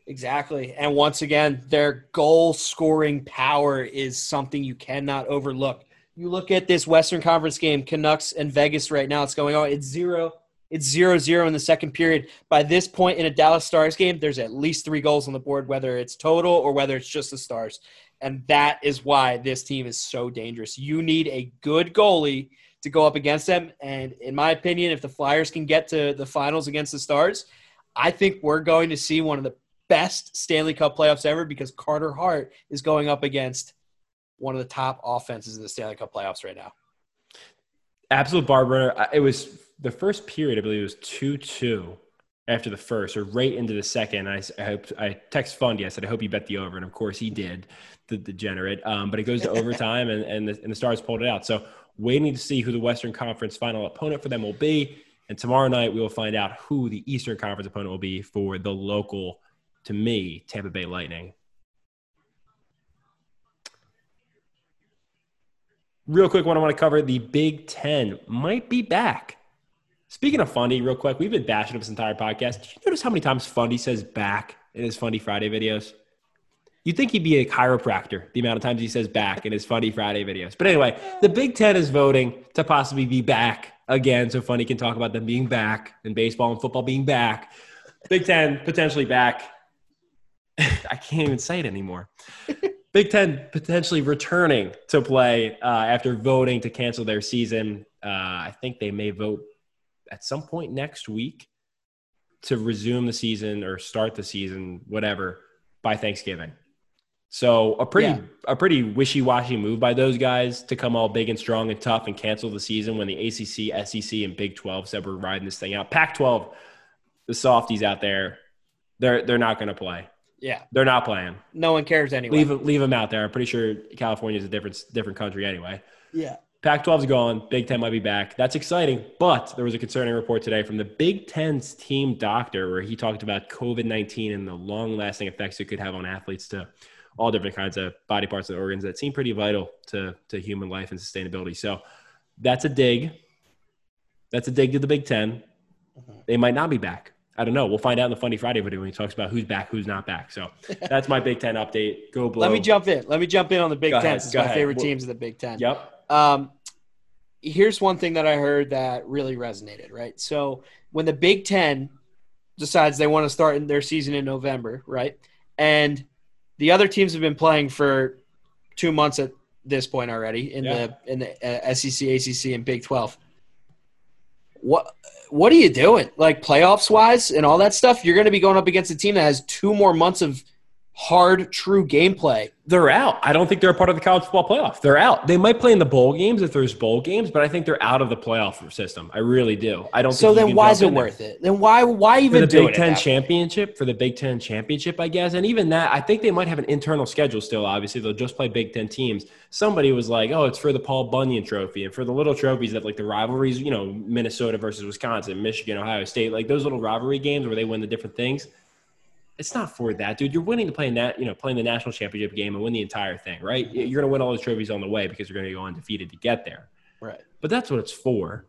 Exactly. And once again, their goal scoring power is something you cannot overlook. You look at this Western Conference game, Canucks and Vegas right now, it's going on. It's zero. It's zero zero in the second period. By this point in a Dallas Stars game, there's at least three goals on the board, whether it's total or whether it's just the Stars. And that is why this team is so dangerous. You need a good goalie to go up against them. And in my opinion, if the Flyers can get to the finals against the Stars, I think we're going to see one of the best Stanley Cup playoffs ever because Carter Hart is going up against one of the top offenses in the Stanley Cup playoffs right now. Absolute barber. I- It was the first period. I believe it was two two after the first, or right into the second. I, I hope I text Fundy. I said I hope you bet the over, and of course he did. The degenerate. Um, but it goes to overtime, and and the, and the Stars pulled it out. So waiting to see who the Western Conference final opponent for them will be. And tomorrow night we will find out who the Eastern Conference opponent will be for the local, to me, Tampa Bay Lightning. Real quick, what I want to cover the Big Ten might be back. Speaking of Fundy, real quick, we've been bashing him this entire podcast. Did you notice how many times Fundy says back in his Fundy Friday videos? You'd think he'd be a chiropractor, the amount of times he says back in his Fundy Friday videos. But anyway, the Big Ten is voting to possibly be back again so Fundy can talk about them being back and baseball and football being back. Big Ten potentially back. I can't even say it anymore. Big Ten potentially returning to play uh, after voting to cancel their season. Uh, I think they may vote at some point next week to resume the season or start the season, whatever, by Thanksgiving. So a pretty Yeah. a pretty wishy washy move by those guys to come all big and strong and tough and cancel the season when the ACC, SEC, and Big Twelve said we're riding this thing out. Pac twelve, the softies out there, they're they're not going to play. Yeah, They're not playing. no one cares anyway. Leave leave them out there. I'm pretty sure California is a different different country anyway. Yeah. Pac 12's gone. Big Ten might be back. That's exciting. But there was a concerning report today from the Big Ten's team doctor where he talked about COVID 19 and the long lasting effects it could have on athletes to all different kinds of body parts and organs that seem pretty vital to, to human life and sustainability. So that's a dig. That's a dig to the Big 10 Mhm. They might not be back. I don't know. We'll find out in the Fundy Friday video when he talks about who's back, who's not back. So that's my Big Ten update. Go blow. Let me jump in. Let me jump in on the Big Ten. It's my ahead. favorite teams in the Big Ten. Yep. Um, here's one thing that I heard that really resonated, right? So when the Big Ten decides they want to start in their season in November, right? And the other teams have been playing for two months at this point already in Yeah. the in the uh, SEC, ACC, and Big Twelve. What what are you doing? Like playoffs wise and all that stuff, you're going to be going up against a team that has two more months of hard, true gameplay. They're out. I don't think they're a part of the college football playoff. They're out. They might play in the bowl games if there's bowl games, but I think they're out of the playoff system. I really do. I don't. So then, why is it in there. worth it? Then why why for even the do Big it? Ten championship? For the Big Ten championship, I guess, and even that, I think they might have an internal schedule still. Obviously, they'll just play Big Ten teams. Somebody was like, "Oh, it's for the Paul Bunyan Trophy and for the little trophies that like the rivalries, you know, Minnesota versus Wisconsin, Michigan, Ohio State, like those little rivalry games where they win the different things." It's not for that, dude. You're winning to play that, you know, playing the national championship game and win the entire thing, right? You're going to win all those trophies on the way because you're going to go undefeated to get there. Right. But that's what it's for.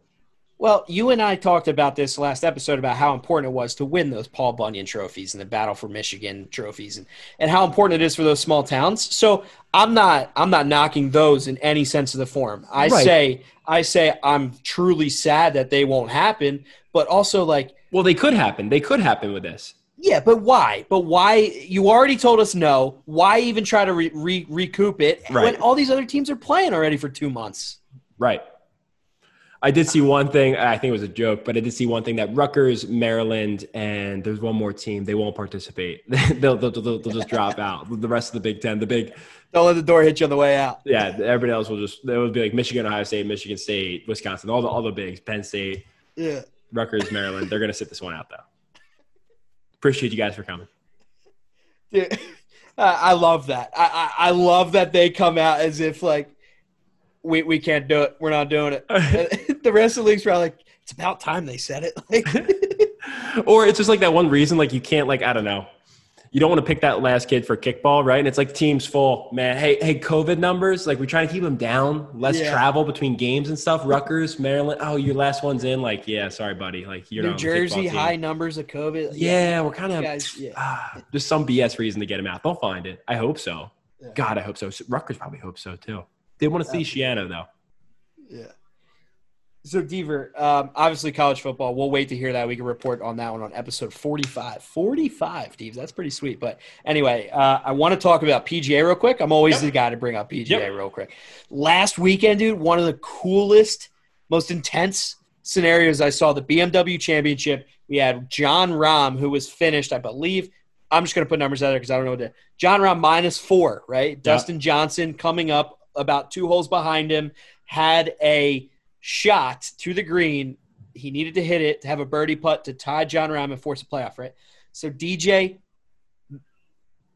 Well, you and I talked about this last episode about how important it was to win those Paul Bunyan trophies and the Battle for Michigan trophies and, and how important it is for those small towns. So I'm not I'm not knocking those in any sense of the form. I Right. say I say I'm truly sad that they won't happen, but also like Well, they could happen. They could happen with this. Yeah, but why? But why? You already told us no. Why even try to re- re- recoup it Right. when all these other teams are playing already for two months? Right. I did see one thing. I think it was a joke, but I did see one thing that Rutgers, Maryland, and there's one more team. They won't participate. they'll, they'll, they'll, they'll just drop out. The rest of the Big Ten, the big, Don't let the door hit you on the way out. yeah, everybody else will just. It would be like Michigan, Ohio State, Michigan State, Wisconsin, all the all the bigs, Penn State, Yeah. Rutgers, Maryland. They're gonna sit this one out though. Appreciate you guys for coming. Dude, I I love that. I, I I love that they come out as if like we we can't do it. We're not doing it. the rest of the league's probably like it's about time they said it. Like, or it's just like that one reason, like you can't, like I don't know, you don't want to pick that last kid for kickball, right? And it's like teams full, man. Hey, hey, COVID numbers, like we're trying to keep them down, less Yeah. travel between games and stuff. Rutgers, Maryland, oh, your last one's in, like yeah, sorry, buddy, like you're New not on the kickball Jersey high numbers of COVID. Yeah, we're kind of guys. Yeah. ah, just some BS reason to get him out. They'll find it. I hope so. Yeah. God, I hope so. Rutgers probably hope so too. They want to see Schiano though. Yeah. So, Deaver, um, obviously college football. We'll wait to hear that. We can report on that one on episode 45. 45, Deaves. That's pretty sweet. But anyway, uh, I want to talk about PGA real quick. I'm always Yep. the guy to bring up PGA Yep. real quick. Last weekend, dude, one of the coolest, most intense scenarios I saw the BMW championship. We had Jon Rahm, who was finished, I believe. I'm just going to put numbers out there because I don't know what to. Jon Rahm minus four, right? Dustin Johnson coming up about two holes behind him had a shot to the green. He needed to hit it to have a birdie putt to tie Jon Rahm and force a playoff, right? So DJ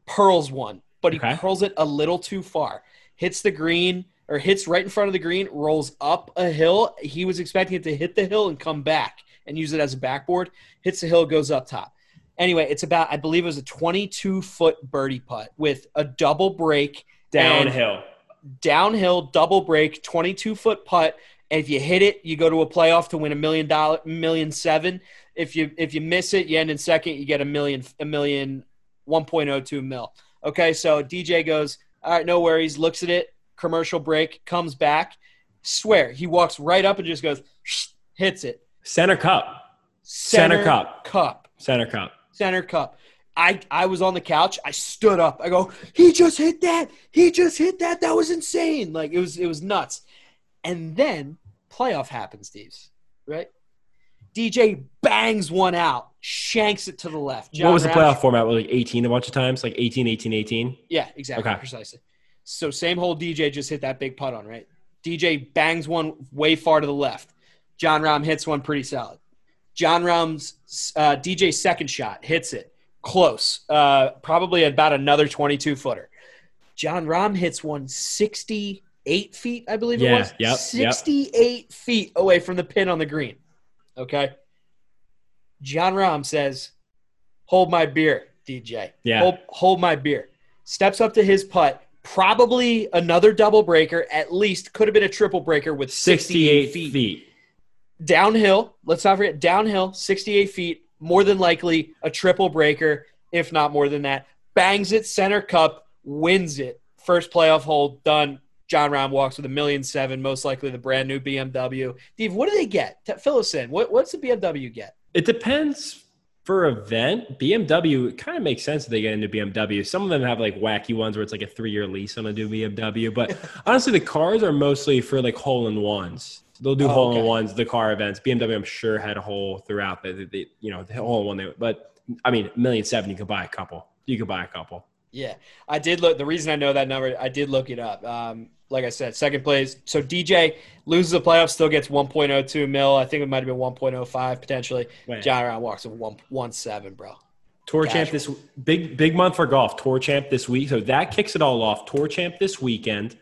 pearls one, but he Okay. pearls it a little too far. Hits the green or hits right in front of the green, rolls up a hill. He was expecting it to hit the hill and come back and use it as a backboard. Hits the hill, goes up top. Anyway, it's about I believe it was a 22 foot birdie putt with a double break Downhill. downhill double break 22 foot putt if you hit it you go to a playoff to win a million dollar million seven if you if you miss it you end in second you get a million a million 1.02 mil okay so dj goes all right no worries looks at it commercial break comes back swear he walks right up and just goes hits it Center cup. Center cup. cup Center cup. center cup. I, I was on the couch. I stood up. I go, he just hit that. He just hit that. That was insane. Like it was it was nuts. And then playoff happens, Steve's right? DJ bangs one out, shanks it to the left. John what was the playoff format? Was like 18 a bunch of times? Like 18, 18, 18? Yeah, exactly, Okay. precisely. So same hole DJ just hit that big putt on, right? DJ bangs one way far to the left. Jon Rahm hits one pretty solid. Jon Rahm's uh, DJ's second shot hits it close, uh, probably about another 22 footer. Jon Rahm hits one 68 feet, I believe Yeah, it was. yep, yep. 68 feet away from the pin on the green. Okay. Jon Rahm says, Hold my beer, DJ. Yeah. Hold, hold my beer. Steps up to his putt. Probably another double breaker, at least could have been a triple breaker with 68, 68 feet. feet. Downhill, let's not forget, downhill, 68 feet, more than likely a triple breaker, if not more than that. Bangs it, center cup, wins it. First playoff hole, done. Jon Rahm walks with a million seven, most likely the brand new BMW. Steve, what do they get? Fill us in. What, what's the BMW get? It depends for event. BMW it kind of makes sense that they get into BMW. Some of them have like wacky ones where it's like a three year lease on a new BMW. But honestly, the cars are mostly for like hole in ones. They'll do Oh, hole okay. in ones, the car events. BMW, I'm sure, had a hole throughout. The, the, you know, the hole in one. They, but I mean, a million seven, you could buy a couple. You could buy a couple. Yeah, I did look. The reason I know that number, I did look it up. Um, like I said, second place. So DJ loses the playoffs, still gets 1.02 mil. I think it might have been 1.05 potentially. Jon Rahm walks with one one seven, bro. Tour Gosh. champ this big big month for golf. Tour champ this week, so that kicks it all off. Tour champ this weekend,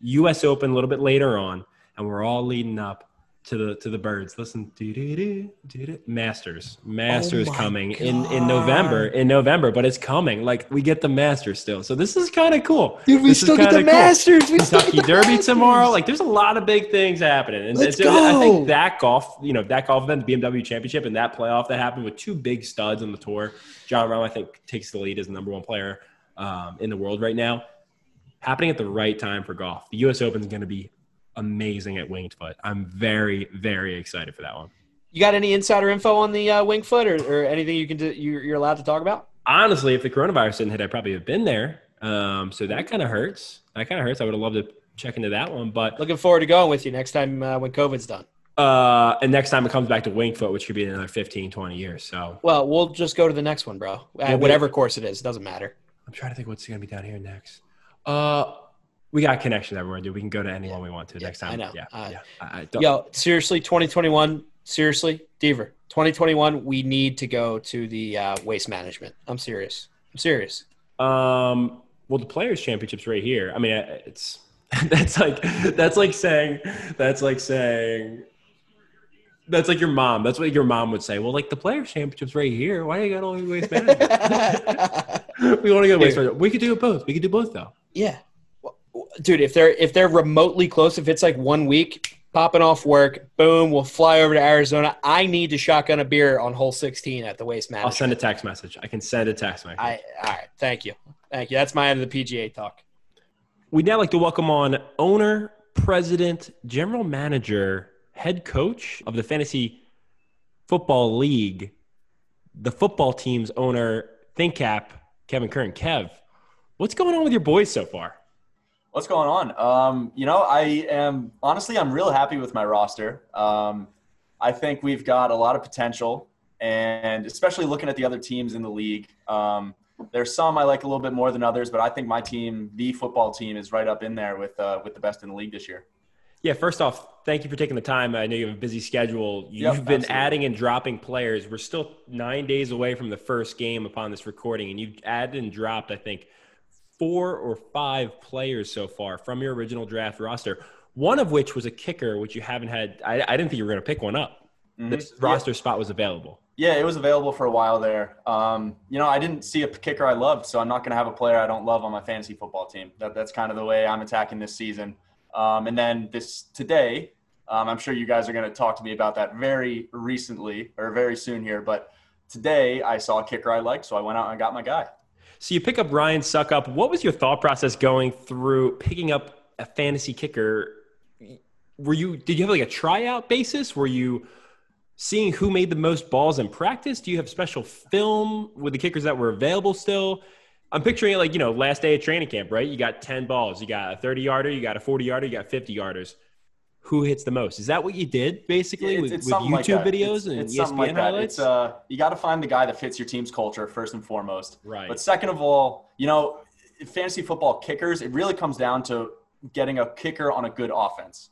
U.S. Open a little bit later on, and we're all leading up to the to the birds. Listen, doo-doo-doo, doo-doo. Masters, Masters Oh coming in in November in November, but it's coming. Like we get the Masters still, so this is kind of cool. Dude, we This still get the cool. Masters. We still Kentucky get the Derby Masters. tomorrow. Like, there's a lot of big things happening. And Let's it's- I think that golf, you know, that golf event, the BMW Championship, and that playoff that happened with two big studs on the tour. Jon Rahm, I think, takes the lead as the number one player um, in the world right now. Happening at the right time for golf. The U.S. Open is going to be amazing at Winged Foot. I'm very, very excited for that one. You got any insider info on the uh, Winged Foot or, or anything you can do, you're, you're allowed to talk about? Honestly, if the coronavirus didn't hit, I'd probably have been there. Um, so that kind of hurts. That kind of hurts. I would have loved to check into that one, but Looking forward to going with you next time uh, when COVID's done. Uh, and next time it comes back to Winged Foot, which could be another 15, 20 years. So Well, we'll just go to the next one, bro. Yeah, whatever course it is, doesn't matter. I'm trying to think what's going to be down here next. Uh, we got connections everywhere, dude. We can go to anyone we want to Yeah, next time. I know. Yeah, Uh, yeah. I, Yo, seriously, 2021. Seriously, Deaver, 2021. We need to go to the uh, waste management. I'm serious. I'm serious. Um, well, the Players Championships right here. I mean, uh, it's that's like that's like saying that's like saying that's like your mom. That's what your mom would say. Well, like the Players Championships right here. Why do you got all waste management? we want to go waste management. We could do it both. We could do both though. Yeah, dude. If they're if they're remotely close, if it's like one week, popping off work, boom, we'll fly over to Arizona. I need to shotgun a beer on hole 16 at the waste I'll send a text message. I can send a text message. I all right. Thank you. Thank you. That's my end of the PGA talk. We'd now like to welcome on owner, president, general manager, head coach of the Fantasy Football League, the football team's owner, ThinkCap, Kevin Kern. Kev, what's going on with your boys so far? What's going on? Um, you know, I am honestly, I'm real happy with my roster. Um, I think we've got a lot of potential, and especially looking at the other teams in the league. Um, there's some I like a little bit more than others, but I think my team, the football team, is right up in there with uh, with the best in the league this year. Yeah, first off, thank you for taking the time. I know you have a busy schedule. You've Yep, been absolutely. adding and dropping players. We're still nine days away from the first game upon this recording, and you've added and dropped, I think, four or five players so far from your original draft roster. One of which was a kicker, which you haven't had. I, I didn't think you were going to pick one up. Mhm. This Yeah. roster spot was available. Yeah, it was available for a while there. Um, you know, I didn't see a kicker I loved, so I'm not going to have a player I don't love on my fantasy football team. That, that's kind of the way I'm attacking this season. Um, and then this today, um, I'm sure you guys are going to talk to me about that very recently or very soon here. But today, I saw a kicker I liked, so I went out and got my guy. So you pick up Ryan Succop. What was your thought process going through picking up a fantasy kicker? Were you did you have like a tryout basis? Were you seeing who made the most balls in practice? Do you have special film with the kickers that were available still? I'm picturing it like, you know, last day of training camp, right? You got 10 balls, you got a 30 yarder, you got a 40 yarder, you got 50 yarders. Who hits the most? Is that what you did basically It's- with, it's with like YouTube that. videos It's- and it's ESPN like highlights? Uh, you got to find the guy that fits your team's culture first and foremost. right. But second of all, you know, fantasy football kickers, it really comes down to getting a kicker on a good offense.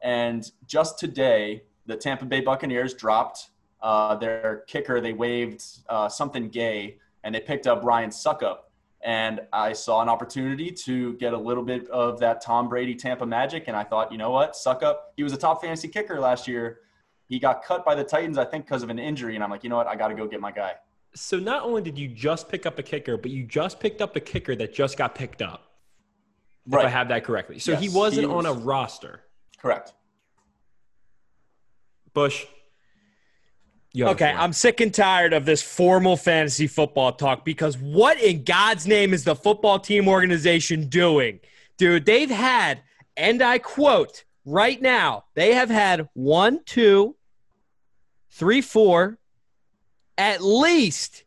And just today, the Tampa Bay Buccaneers dropped uh, their kicker. They waived uh, something gay, and they picked up Ryan Succop. And I saw an opportunity to get a little bit of that Tom Brady Tampa magic, and I thought, you know what, Succop. he was a top fantasy kicker last year. He got cut by the Titans, I think, because of an injury, and I'm like, you know what, I got to go get my guy. So not only did you just pick up a kicker, but you just picked up a kicker that just got picked up. If I have that correctly. So he wasn't he on a roster. Correct. Bush. Okay. I'm sick and tired of this formal fantasy football talk because what in God's name is the football team organization doing? Dude, they've had, and I quote right now, they have had one, two, three, four, at least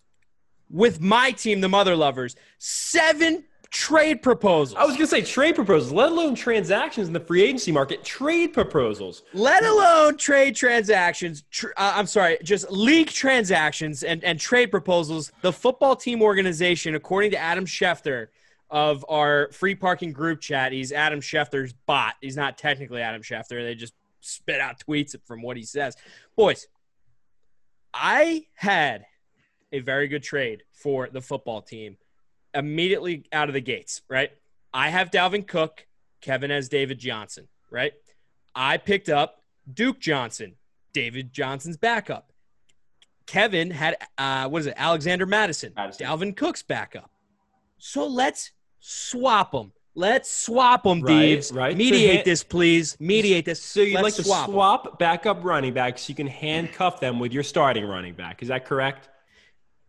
with my team, the Mother Lovers, seven trade proposals. I was going to say trade proposals, let alone transactions in the free agency market. Trade proposals. let alone trade transactions. Tr- uh, I'm sorry, just league transactions and, and trade proposals. The football team organization, according to Adam Schefter of our free parking group chat, he's Adam Schefter's bot. He's not technically Adam Schefter. They just spit out tweets from what he says. Boys, I had a very good trade for the football team immediately out of the gates, right? I have Dalvin Cook, Kevin has David Johnson, right? I picked up Duke Johnson, David Johnson's backup. Kevin had uh, what is it? Alexander Mattison, Mattison. Dalvin Cook's backup. So let's swap them. Let's swap them, Right, Deeves. right. Mediate this, please. Mediate this. So you'd Let's like to swap swap, backup running backs so you can handcuff them with your starting running back. Is that correct?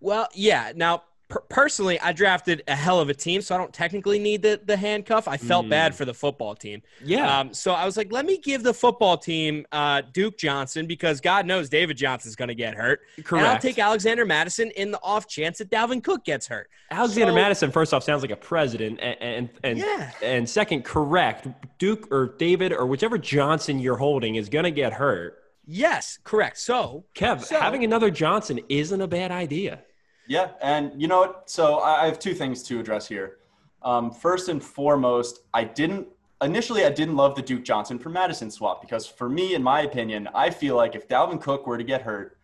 Well, yeah. Now, per- personally, I drafted a hell of a team, so I don't technically need the, the handcuff. I felt Mm. bad for the football team. Yeah. Um, so I was like, let me give the football team uh, Duke Johnson because God knows David Johnson's going to get hurt. correct. And I'll take Alexander Mattison in the off chance that Dalvin Cook gets hurt. Alexander so- Mattison, first off, sounds like a president. And, and, and, Yeah. and second, correct. Duke or David or whichever Johnson you're holding is going to get hurt. Yes, correct. So Kev, So- having another Johnson isn't a bad idea. Yeah, and you know what? So I have two things to address here. Um, first and foremost, I didn't initially I didn't love the Duke Johnson for Mattison swap because for me, in my opinion, I feel like if Dalvin Cook were to get hurt,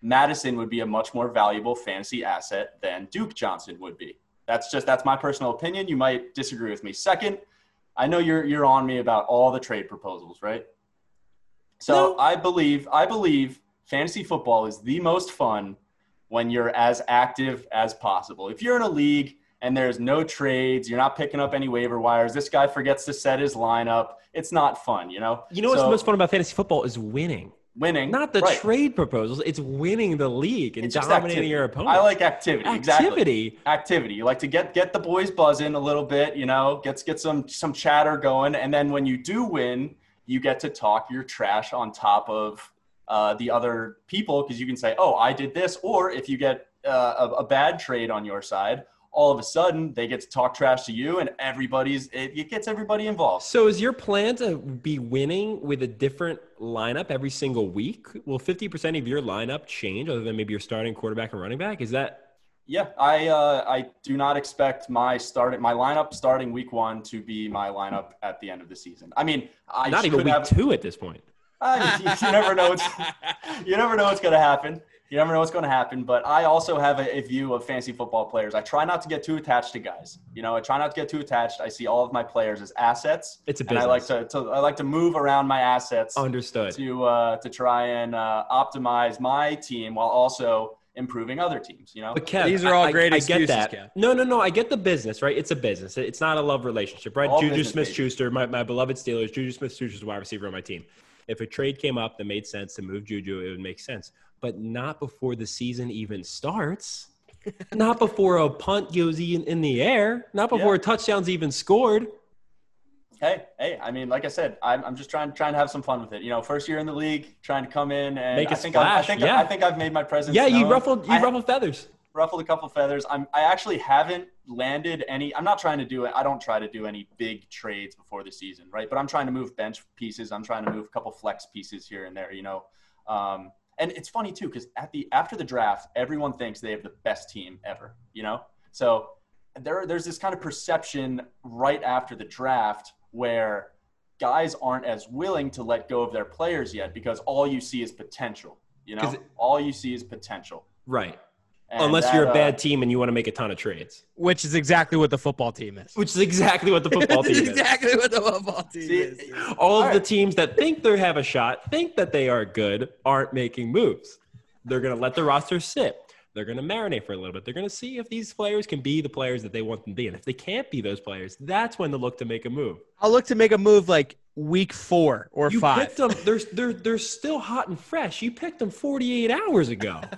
Mattison would be a much more valuable fantasy asset than Duke Johnson would be. That's just that's my personal opinion. You might disagree with me. Second, I know you're you're on me about all the trade proposals, right? So No. I believe I believe fantasy football is the most fun when you're as active as possible. If you're in a league and there's no trades, you're not picking up any waiver wires, this guy forgets to set his lineup, it's not fun, you know? You know what's So, the most fun about fantasy football is winning. winning. Not the right. trade proposals. It's winning the league and dominating activity. your opponent. I like activity. Exactly. activity. activity. You like to get get the boys buzzing a little bit, you know, gets get some some chatter going, and then when you do win, you get to talk your trash on top of uh, the other people because you can say, "Oh, I did this," or if you get uh, a, a bad trade on your side, all of a sudden they get to talk trash to you, and everybody's it, it gets everybody involved. So is your plan to be winning with a different lineup every single week? Will 50% of your lineup change other than maybe your starting quarterback and running back? Is that Yeah, I uh, I do not expect my starting my lineup starting week one to be my lineup at the end of the season. I mean, I not even week have, two at this point? Uh, you, you never know what's you never know what's going to happen. You never know what's going to happen. But I also have a, a view of fantasy football players. I try not to get too attached to guys. You know, I try not to get too attached. I see all of my players as assets, It's a and I like to, to I like to move around my assets Understood. to uh, to try and uh, optimize my team while also improving other teams. You know, But Kev, These are all I- I- great I, excuses, get that. Kev. No, no, no. I get the business, right? It's a business. It's not a love relationship, right? All Juju business, Smith baby. Schuster, my, my beloved Steelers, Juju Smith Schuster's a wide receiver on my team. If a trade came up that made sense to move Juju, it would make sense. But not before the season even starts. not before a punt goes in, in the air. Not before Yeah. a touchdown's even scored. hey, hey, I mean, like I said, I'm, I'm just trying trying to have some fun with it. You know, first year in the league, trying to come in and Make a I think I, I splash, think yeah. I think I've made my presence. Yeah, you known. ruffled you I- ruffled feathers. Ruffled a couple feathers. I'm I actually haven't landed any. I'm not trying to do it. I don't try to do any big trades before the season, right? But I'm trying to move bench pieces. I'm trying to move a couple flex pieces here and there. You know, um, and it's funny too because at the after the draft, everyone thinks they have the best team ever. You know, so there there's this kind of perception right after the draft where guys aren't as willing to let go of their players yet because all you see is potential. You know, all you see is potential. Right. And Unless that, you're a uh, bad team and you want to make a ton of trades. which is exactly what the football team is. Which is exactly what the football team That's is. exactly what the football team See, is. All of All the teams that think they have a shot, think that they are good, aren't making moves. They're going to let the roster sit. They're going to marinate for a little bit. They're going to see if these players can be the players that they want them to be. And if they can't be those players, that's when they look to make a move. I'll look to make a move like week four or You five. picked them. They're, they're, they're still hot and fresh. You picked them 48 hours ago.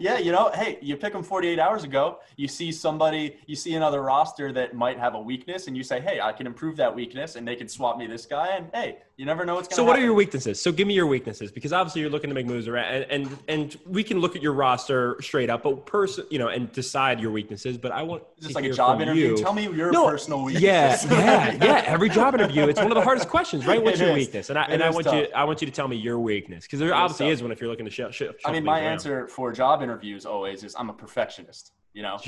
yeah, you know, hey, you pick them 48 hours ago. You see somebody, you see another roster that might have a weakness, and you say, hey, I can improve that weakness, and they can swap me this guy. And hey, you never know what's going to So, happen. what are your weaknesses? So, give me your weaknesses because obviously you're looking to make moves around, and and, and we can look at your roster straight up, but person, you know, and decide your weaknesses. But I want Just like a job interview. you. Tell me your No, personal weakness. Yeah, yeah, yeah. Every job interview, it's one of the hardest questions, right? What's It your is. weakness? And I It and I want tough. you, I want you to tell me your weakness because there is obviously tough. is one if you're looking to sh- sh- I mean, my answer for job interviews always is I'm a perfectionist. You know, I-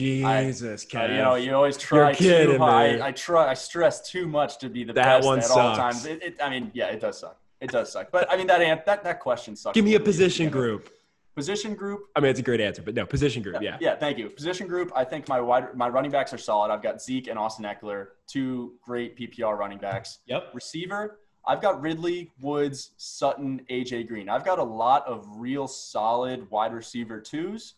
Jesus, Uh, you know, you always try kidding too me. I, I try. I stress too much to be the That best one at all times. It, it, I mean, yeah, it does suck. It does suck. But I mean, that that that question sucks. give me a little bit to position group. Position group. I mean, it's a great answer, but no, position group, yeah. Yeah, thank you. Position group. I think my wide my running backs are solid. I've got Zeke and Austin Ekeler, two great PPR running backs. Yep. Receiver. I've got Ridley, Woods, Sutton, AJ Green. I've got a lot of real solid wide receiver twos.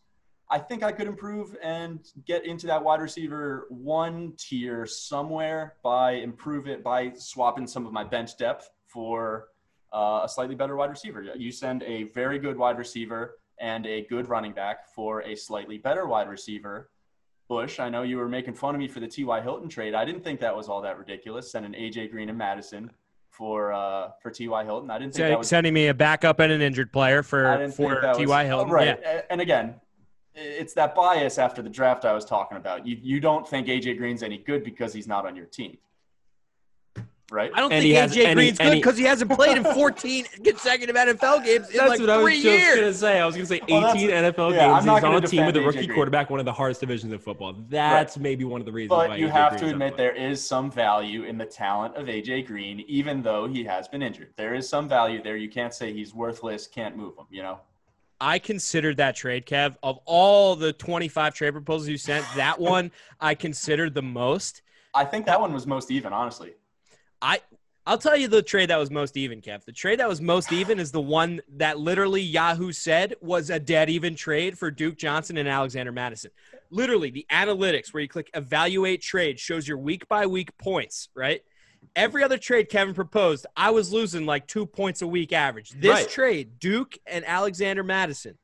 I think I could improve and get into that wide receiver one tier somewhere by improve it by swapping some of my bench depth for uh, a slightly better wide receiver. You send a very good wide receiver and a good running back for a slightly better wide receiver. Bush, I know you were making fun of me for the T.Y. Hilton trade. I didn't think that was all that ridiculous. Sending AJ Green and Mattison for uh, for T.Y. Hilton. I didn't think that was sending me a backup and an injured player for for Ty oh, Hilton. right. Yeah. And again, it's that bias after the draft I was talking about. You you don't think AJ Green's any good because he's not on your team. right? I don't And think he has- AJ he- Green's and good because he hasn't played in 14 consecutive NFL games in That's like what I was just years. gonna say. I was gonna say 18 Well, NFL yeah, games. He's on a team with a rookie AJ Green. quarterback, one of the hardest divisions in football. That's maybe one of the reasons. But why you AJ have Green's to admit there. there is some value in the talent of AJ Green, even though he has been injured. There is some value there. You can't say he's worthless, can't move him. You know. I considered that trade, Kev. Of all the 25 trade proposals you sent, that one I considered the most. I think that one was most even, honestly. I I'll tell you the trade that was most even, Kev. The trade that was most even is the one that literally Yahoo said was a dead even trade for Duke Johnson and Alexander Mattison. Literally, the analytics where you click evaluate trade shows your week by week points, right? Every other trade Kevin proposed, I was losing like two points a week average. This Right. trade, Duke and Alexander Mattison,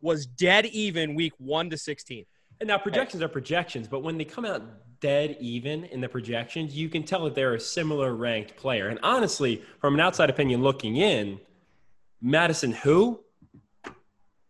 was dead even week one to 16. And now projections are projections, but when they come out dead even in the projections, you can tell that they're a similar ranked player. And honestly, from an outside opinion looking in, Mattison who?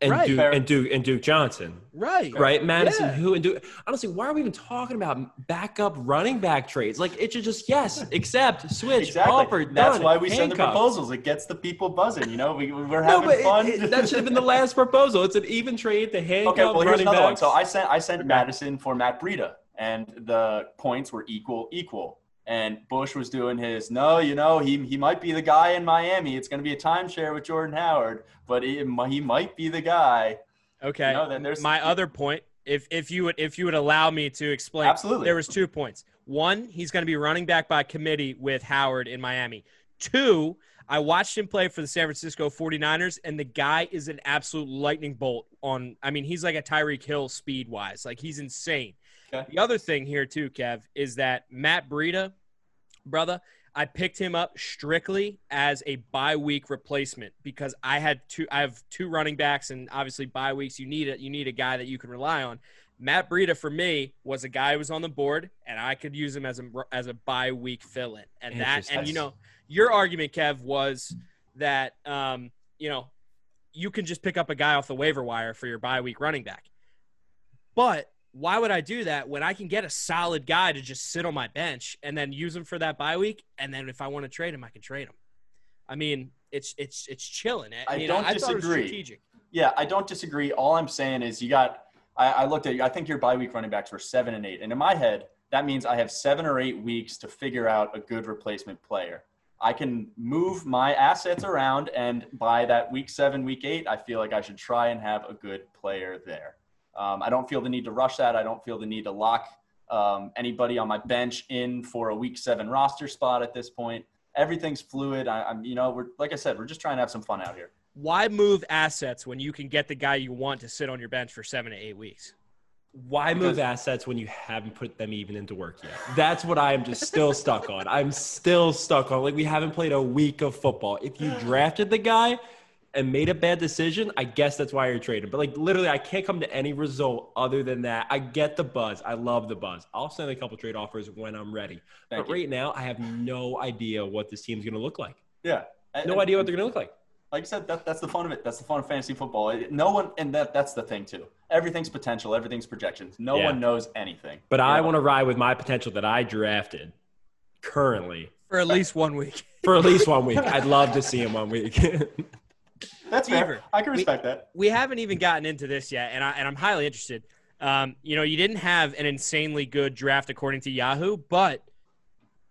And Right. Duke Fair. and Duke and Duke Johnson. Right. Right? Mattison Yeah. who and Duke. Honestly, why are we even talking about backup running back trades? Like it should just yes, accept, switch, Exactly. offer, That's done, why we send the proposals. It gets the people buzzing. You know, we, we're No, having but fun. it- that should have been the last proposal. It's an even trade to handcuff Okay, well here's running another one. So I sent I sent Mattison for Matt Breida, and the points were equal equal. And Bush was doing his no, you know he he might be the guy in Miami. It's going to be a timeshare with Jordan Howard, but he, he might be the guy. Okay. You know, then there's my other point. If if you would if you would allow me to explain, Absolutely. there was two points. One, he's going to be running back by committee with Howard in Miami. Two, I watched him play for the San Francisco 49ers, and the guy is an absolute lightning bolt. On, I mean, he's like a Tyreek Hill speed wise, like he's insane. Okay. The other thing here too, Kev, is that Matt Breida, brother, I picked him up strictly as a bye week replacement because I had two. I have two running backs, and obviously bye weeks you need it you need a guy that you can rely on. Matt Breida for me was a guy who was on the board, and I could use him as a as a bye week fill in, and that and you know your argument, Kev, was that um, you know you can just pick up a guy off the waiver wire for your bye week running back, but why would I do that when I can get a solid guy to just sit on my bench and then use him for that bye week? And then if I want to trade him, I can trade him. I mean, it's it's it's chilling. I, I mean, don't I disagree. Yeah, I don't disagree. All I'm saying is you got. I, I looked at you. I think your bye week running backs were seven and eight, and in my head, that means I have seven or eight weeks to figure out a good replacement player. I can move my assets around, and by that week seven, week eight, I feel like I should try and have a good player there. Um, I don't feel the need to rush that. I don't feel the need to lock um, anybody on my bench in for a week seven roster spot at this point. Everything's fluid. I, I'm, you know, we're like I said, we're just trying to have some fun out here. Why move assets when you can get the guy you want to sit on your bench for seven to eight weeks? Why Because- move assets when you haven't put them even into work yet? That's what I'm just still stuck on. I'm still stuck on. Like we haven't played a week of football. If you drafted the guy and made a bad decision, I guess that's why you're trading. But like literally, I can't come to any result other than that. I get the buzz. I love the buzz. I'll send a couple trade offers when I'm ready. Thank but you. right now, I have no idea what this team's going to look like. Yeah. And- No and- idea what they're going to look like. like I said, that, that's the fun of it. That's the fun of fantasy football. No one, and that that's the thing too. Everything's potential. Everything's projections. No Yeah. one knows anything. But I want to ride with my potential that I drafted currently For at least one week. for at least one week. I'd love to see him one week. That's fair. I can We- respect that. we haven't even gotten into this yet, and I and I'm highly interested. Um, you know, you didn't have an insanely good draft according to Yahoo, but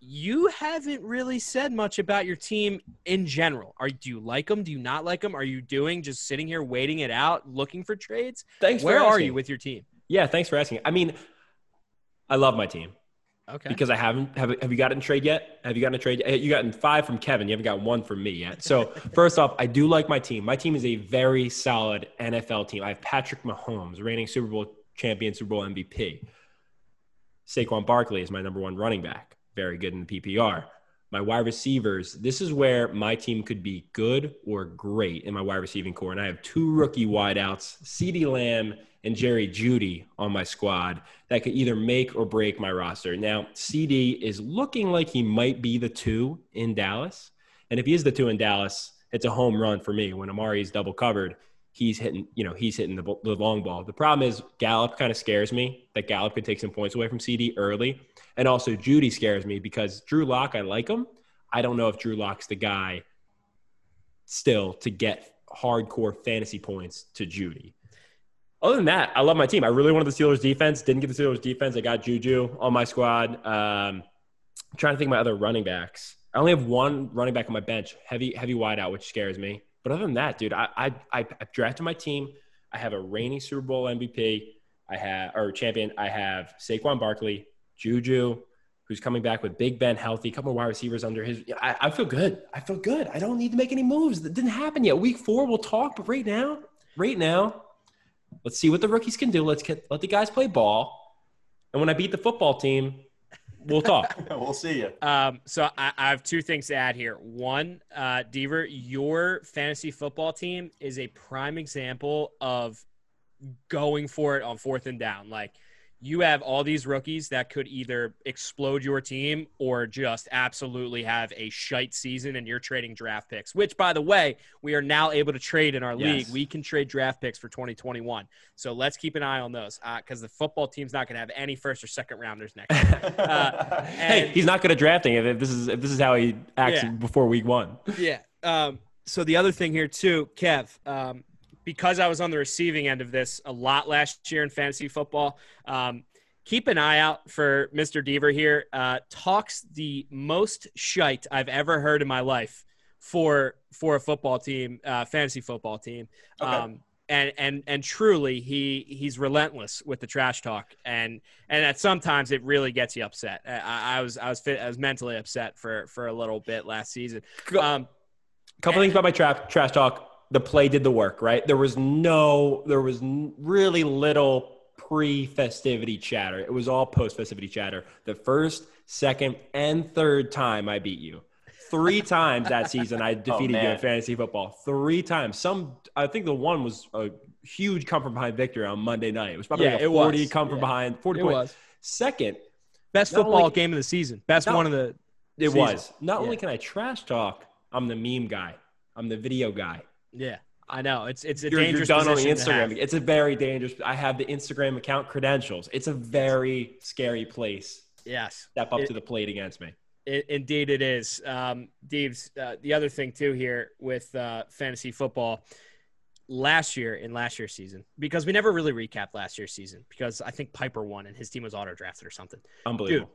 you haven't really said much about your team in general. Are do you like them? Do you not like them? Are you doing just sitting here waiting it out, looking for trades? thanks. Where for are asking. you with your team? Yeah, thanks for asking. I mean, I love my team Okay. because I haven't. Have, have you gotten a trade yet? Have you gotten a trade? yet? You gotten five from Kevin. You haven't got one from me yet. So first off, I do like my team. My team is a very solid NFL team. I have Patrick Mahomes, reigning Super Bowl champion, Super Bowl MVP. Saquon Barkley is my number one running back. Very good in the PPR. My wide receivers, this is where my team could be good or great in my wide receiving core. And I have two rookie wideouts, CeeDee Lamb and Jerry Jeudy on my squad that could either make or break my roster. Now, CeeDee is looking like he might be the two in Dallas. And if he is the two in Dallas, it's a home run for me. When Amari is double covered, he's hitting, you know, he's hitting the, the long ball. The problem is Gallup kind of scares me that Gallup could take some points away from CeeDee early. And also Jeudy scares me because Drew Lock, I like him. I don't know if Drew Lock's the guy still to get hardcore fantasy points to Jeudy. Other than that, I love my team. I really wanted the Steelers defense. Didn't get the Steelers defense. I got Juju on my squad. Um, I'm trying to think of my other running backs. I only have one running back on my bench, heavy heavy wideout, which scares me. But other than that, dude, I I I drafted my team. I have a reigning Super Bowl MVP. I have or champion. I have Saquon Barkley, Juju, who's coming back with Big Ben healthy, a couple of wide receivers under his. I, I feel good. I feel good. I don't need to make any moves. That didn't happen yet. Week four, we'll talk. But right now, right now, let's see what the rookies can do. Let's get let the guys play ball. And when I beat the football team, we'll talk. we'll see you. Um, so I, I have two things to add here. One, uh, Deaver, your fantasy football team is a prime example of going for it on fourth and down. Like you have all these rookies that could either explode your team or just absolutely have a shite season and you're trading draft picks, which by the way, we are now able to trade in our Yes. league. We can trade draft picks for 2021. So let's keep an eye on those because the football team's not going to have any first or second rounders next year. Uh, hey, he's not good at drafting. If this is if this is how he acts Yeah. before week one. Yeah. Um, so the other thing here too, Kev, um, because I was on the receiving end of this a lot last year in fantasy football, um, keep an eye out for Mr. Deaver here. Uh, talks the most shite I've ever heard in my life for for a football team, uh, fantasy football team. Okay. Um, and and and truly, he he's relentless with the trash talk, and and at sometimes it really gets you upset. I, I was I was fit, I was mentally upset for for a little bit last season. Um, couple things about my tra- trash talk. The play did the work, right? There was no, there was really little pre-festivity chatter. It was all post-festivity chatter. The first, second, and third time I beat you. Three times that season I defeated you in oh, fantasy football. Three times. Some, I think the one was a huge come from behind victory on Monday night. It was probably Yeah, like a it was. 40 come from Yeah. behind, 40 It point. was. Second, best football only- game of the season. Best No. one of the. it season. was. Not only can I trash talk, I'm the meme guy. I'm the video guy. Yeah, I know. It's it's a you're, you're done on the position to have. Instagram. It's a very dangerous. I have the Instagram account credentials. It's a very scary place. Yes, Step up It- to the plate against me. It, indeed, it is. Um, Deeves, uh, the other thing too here with uh, fantasy football, last year in last year's season, because we never really recapped last year's season because I think Piper won and his team was auto drafted or something. Unbelievable.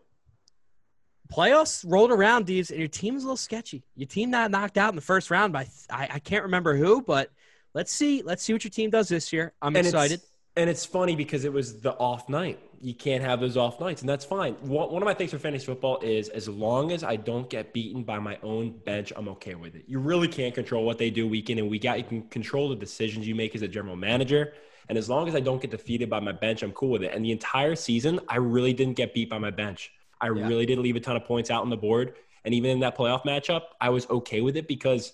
Playoffs rolled around, Deeves, and your team was a little sketchy. Your team got knocked out in the first round by I, I can't remember who, but let's see let's see what your team does this year. I'm and excited. It's, and it's funny because it was the off night. You can't have those off nights, and that's fine. One one of my things for fantasy football is as long as I don't get beaten by my own bench, I'm okay with it. You really can't control what they do week in and week out. You can control the decisions you make as a general manager. And as long as I don't get defeated by my bench, I'm cool with it. And the entire season, I really didn't get beat by my bench. I Yeah. really did leave a ton of points out on the board. And even in that playoff matchup, I was okay with it because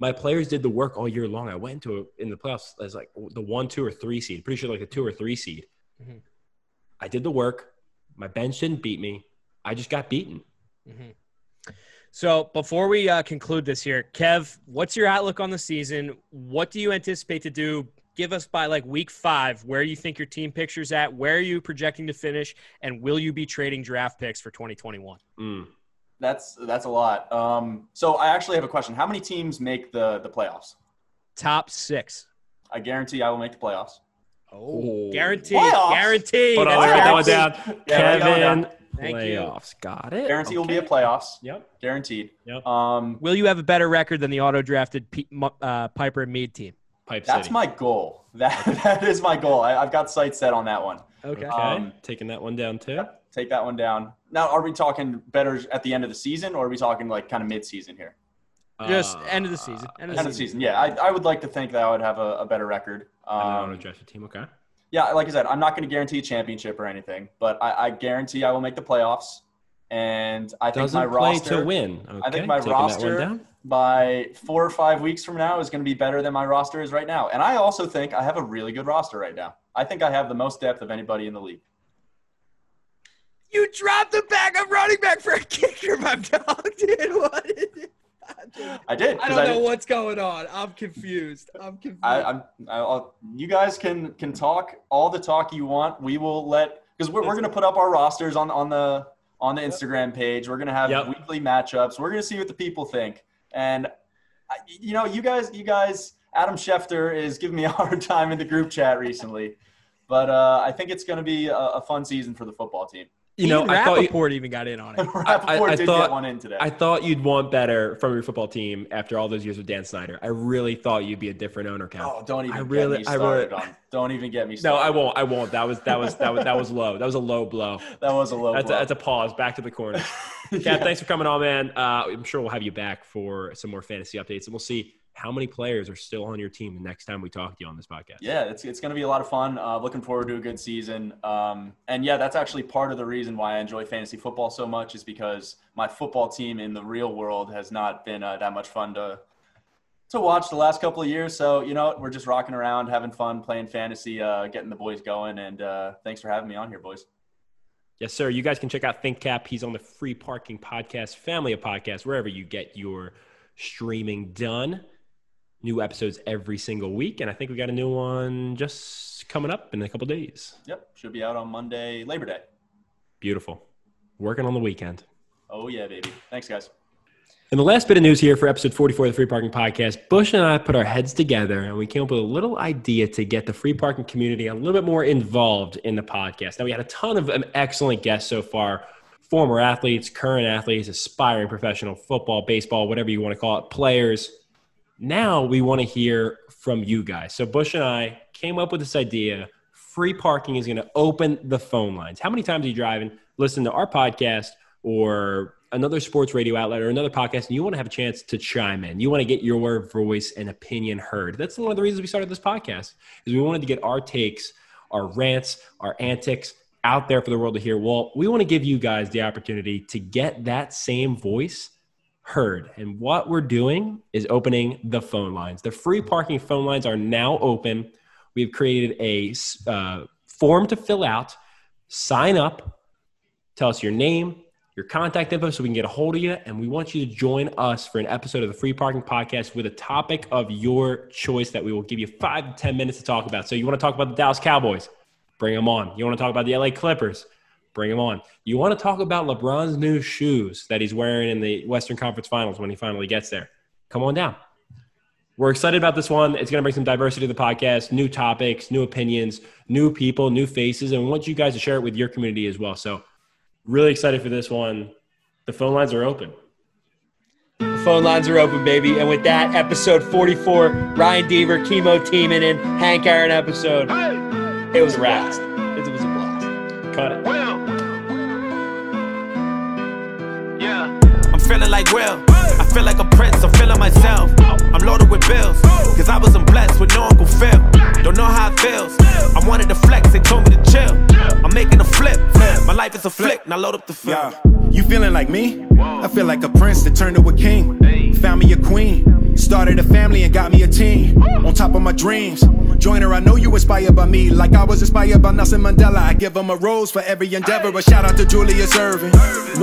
my players did the work all year long. I went into it in the playoffs as like the one, two, or three seed. Pretty sure like the two or three seed. Mhm. I did the work. My bench didn't beat me. I just got beaten. Mhm. So before we uh, conclude this here, Kev, what's your outlook on the season? What do you anticipate to do? Give us by like week five where you think your team picture's at. Where are you projecting to finish? And will you be trading draft picks for 2021? Mm. That's that's a lot. Um, so I actually have a question. How many teams make the the playoffs? Top six. I guarantee I will make the playoffs. Oh. Guaranteed. Playoffs? Guaranteed. Hold on, That's write that one down. Yeah, that one Kevin, down. Thank you. playoffs. Got it. Guarantee will be a playoffs. Yep. Guaranteed. Yep. Um, Will you have a better record than the auto drafted P- uh, Piper and Mead team? Pipe that's City. my goal. That that is my goal. I, I've got sights set on that one. Okay. Okay. Um, Taking that one down too. Yep, Take that one down. Now, are we talking better at the end of the season, or are we talking like kind of mid-season here? Just Uh, end of the season. End of the End of the season. Yeah, I, I would like to think that I would have a, a better record. And then on a Um, draft team. Okay. yeah, like I said, I'm not going to guarantee a championship or anything, but I, I guarantee I will make the playoffs. And I think Doesn't my play roster to win. Okay. I think my taking that one roster down. by four or five weeks from now is going to be better than my roster is right now. And I also think I have a really good roster right now. I think I have the most depth of anybody in the league. You dropped a backup running back for a kicker, my dog, dude. What is it? I did. I 'cause don't know did- what's going on. I'm confused. I'm confused. I, I'm. I'll, you guys can can talk all the talk you want. We will let because we're, we're gonna put up our rosters on on the on the Instagram page. We're gonna have Yep. weekly matchups. We're gonna see what the people think. And you know, you guys, you guys, Adam Schefter is giving me a hard time in the group chat recently, but uh, I think it's gonna be a, a fun season for the football team. You know, Even I thought you, Rapoport even got in on it. Rapoport I did thought- get one in today. I thought you'd want better from your football team after all those years with Dan Snyder. I really thought you'd be a different owner count. oh, don't even I get really- me I really- started on. Don't even get me started. no. I won't. I won't. That was that was that was that was low. That was a low blow. That was a low. That's a, blow. that's a pause. Back to the corner. Cap, Yeah. thanks for coming on, man. Uh, I'm sure we'll have you back for some more fantasy updates, and we'll see how many players are still on your team the next time we talk to you on this podcast. Yeah, it's, it's going to be a lot of fun. Uh, looking forward to a good season. Um, and yeah, that's actually part of the reason why I enjoy fantasy football so much is because my football team in the real world has not been uh, that much fun to to watch the last couple of years. So you know, we're just rocking around, having fun, playing fantasy, uh, getting the boys going. And uh, thanks for having me on here, boys. Yes, sir. You guys can check out ThinkCap. He's on the Free Parking Podcast, family of podcasts, wherever you get your streaming done. New episodes every single week, and I think we got a new one just coming up in a couple days. Yep, should be out on Monday, Labor Day. Beautiful. Working on the weekend. Oh yeah, baby. Thanks, guys. And the last bit of news here for episode 44 of the Free Parking Podcast, Bush and I put our heads together and we came up with a little idea to get the free parking community a little bit more involved in the podcast. Now, we had a ton of um, excellent guests so far former athletes, current athletes, aspiring professional football, baseball, whatever you want to call it, players. Now we want to hear from you guys. So, Bush and I came up with this idea free parking is going to open the phone lines. How many times are you driving, listen to our podcast or another sports radio outlet or another podcast, and you want to have a chance to chime in? You want to get your voice and opinion heard. That's one of the reasons we started this podcast is we wanted to get our takes, our rants, our antics out there for the world to hear. Well, we want to give you guys the opportunity to get that same voice heard. And what we're doing is opening the phone lines. The free parking phone lines are now open. We've created a uh, form to fill out. Sign up. Tell us your name, your contact info, so we can get a hold of you. And we want you to join us for an episode of the Free Parking Podcast with a topic of your choice that we will give you five to ten minutes to talk about. So you want to talk about the Dallas Cowboys? Bring them on. You want to talk about the LA Clippers? Bring him on. You want to talk about LeBron's new shoes that he's wearing in the Western Conference Finals when he finally gets there? Come on down. We're excited about this one. It's going to bring some diversity to the podcast, new topics, new opinions, new people, new faces, and we want you guys to share it with your community as well. So, really excited for this one. The phone lines are open. The phone lines are open, baby. And with that, episode 44, Ryan Deaver, Kimmo Timonen, Hank Aaron episode. It was a blast. Cut it. I'm feeling like Will. I feel like a prince. I'm feeling myself. I'm loaded with bills. Cause I wasn't blessed with no Uncle Phil. Don't know how it feels. I wanted to flex. They told me to chill. I'm making a flip. My life is a flick. Now load up the film. Yeah. You feeling like me? I feel like a prince that turned to a king. Found me a queen. Started a family and got me a team. On top of my dreams. Joiner, I know you inspired by me. Like I was inspired by Nelson Mandela. I give him a rose for every endeavor. A shout out to Julius Erving.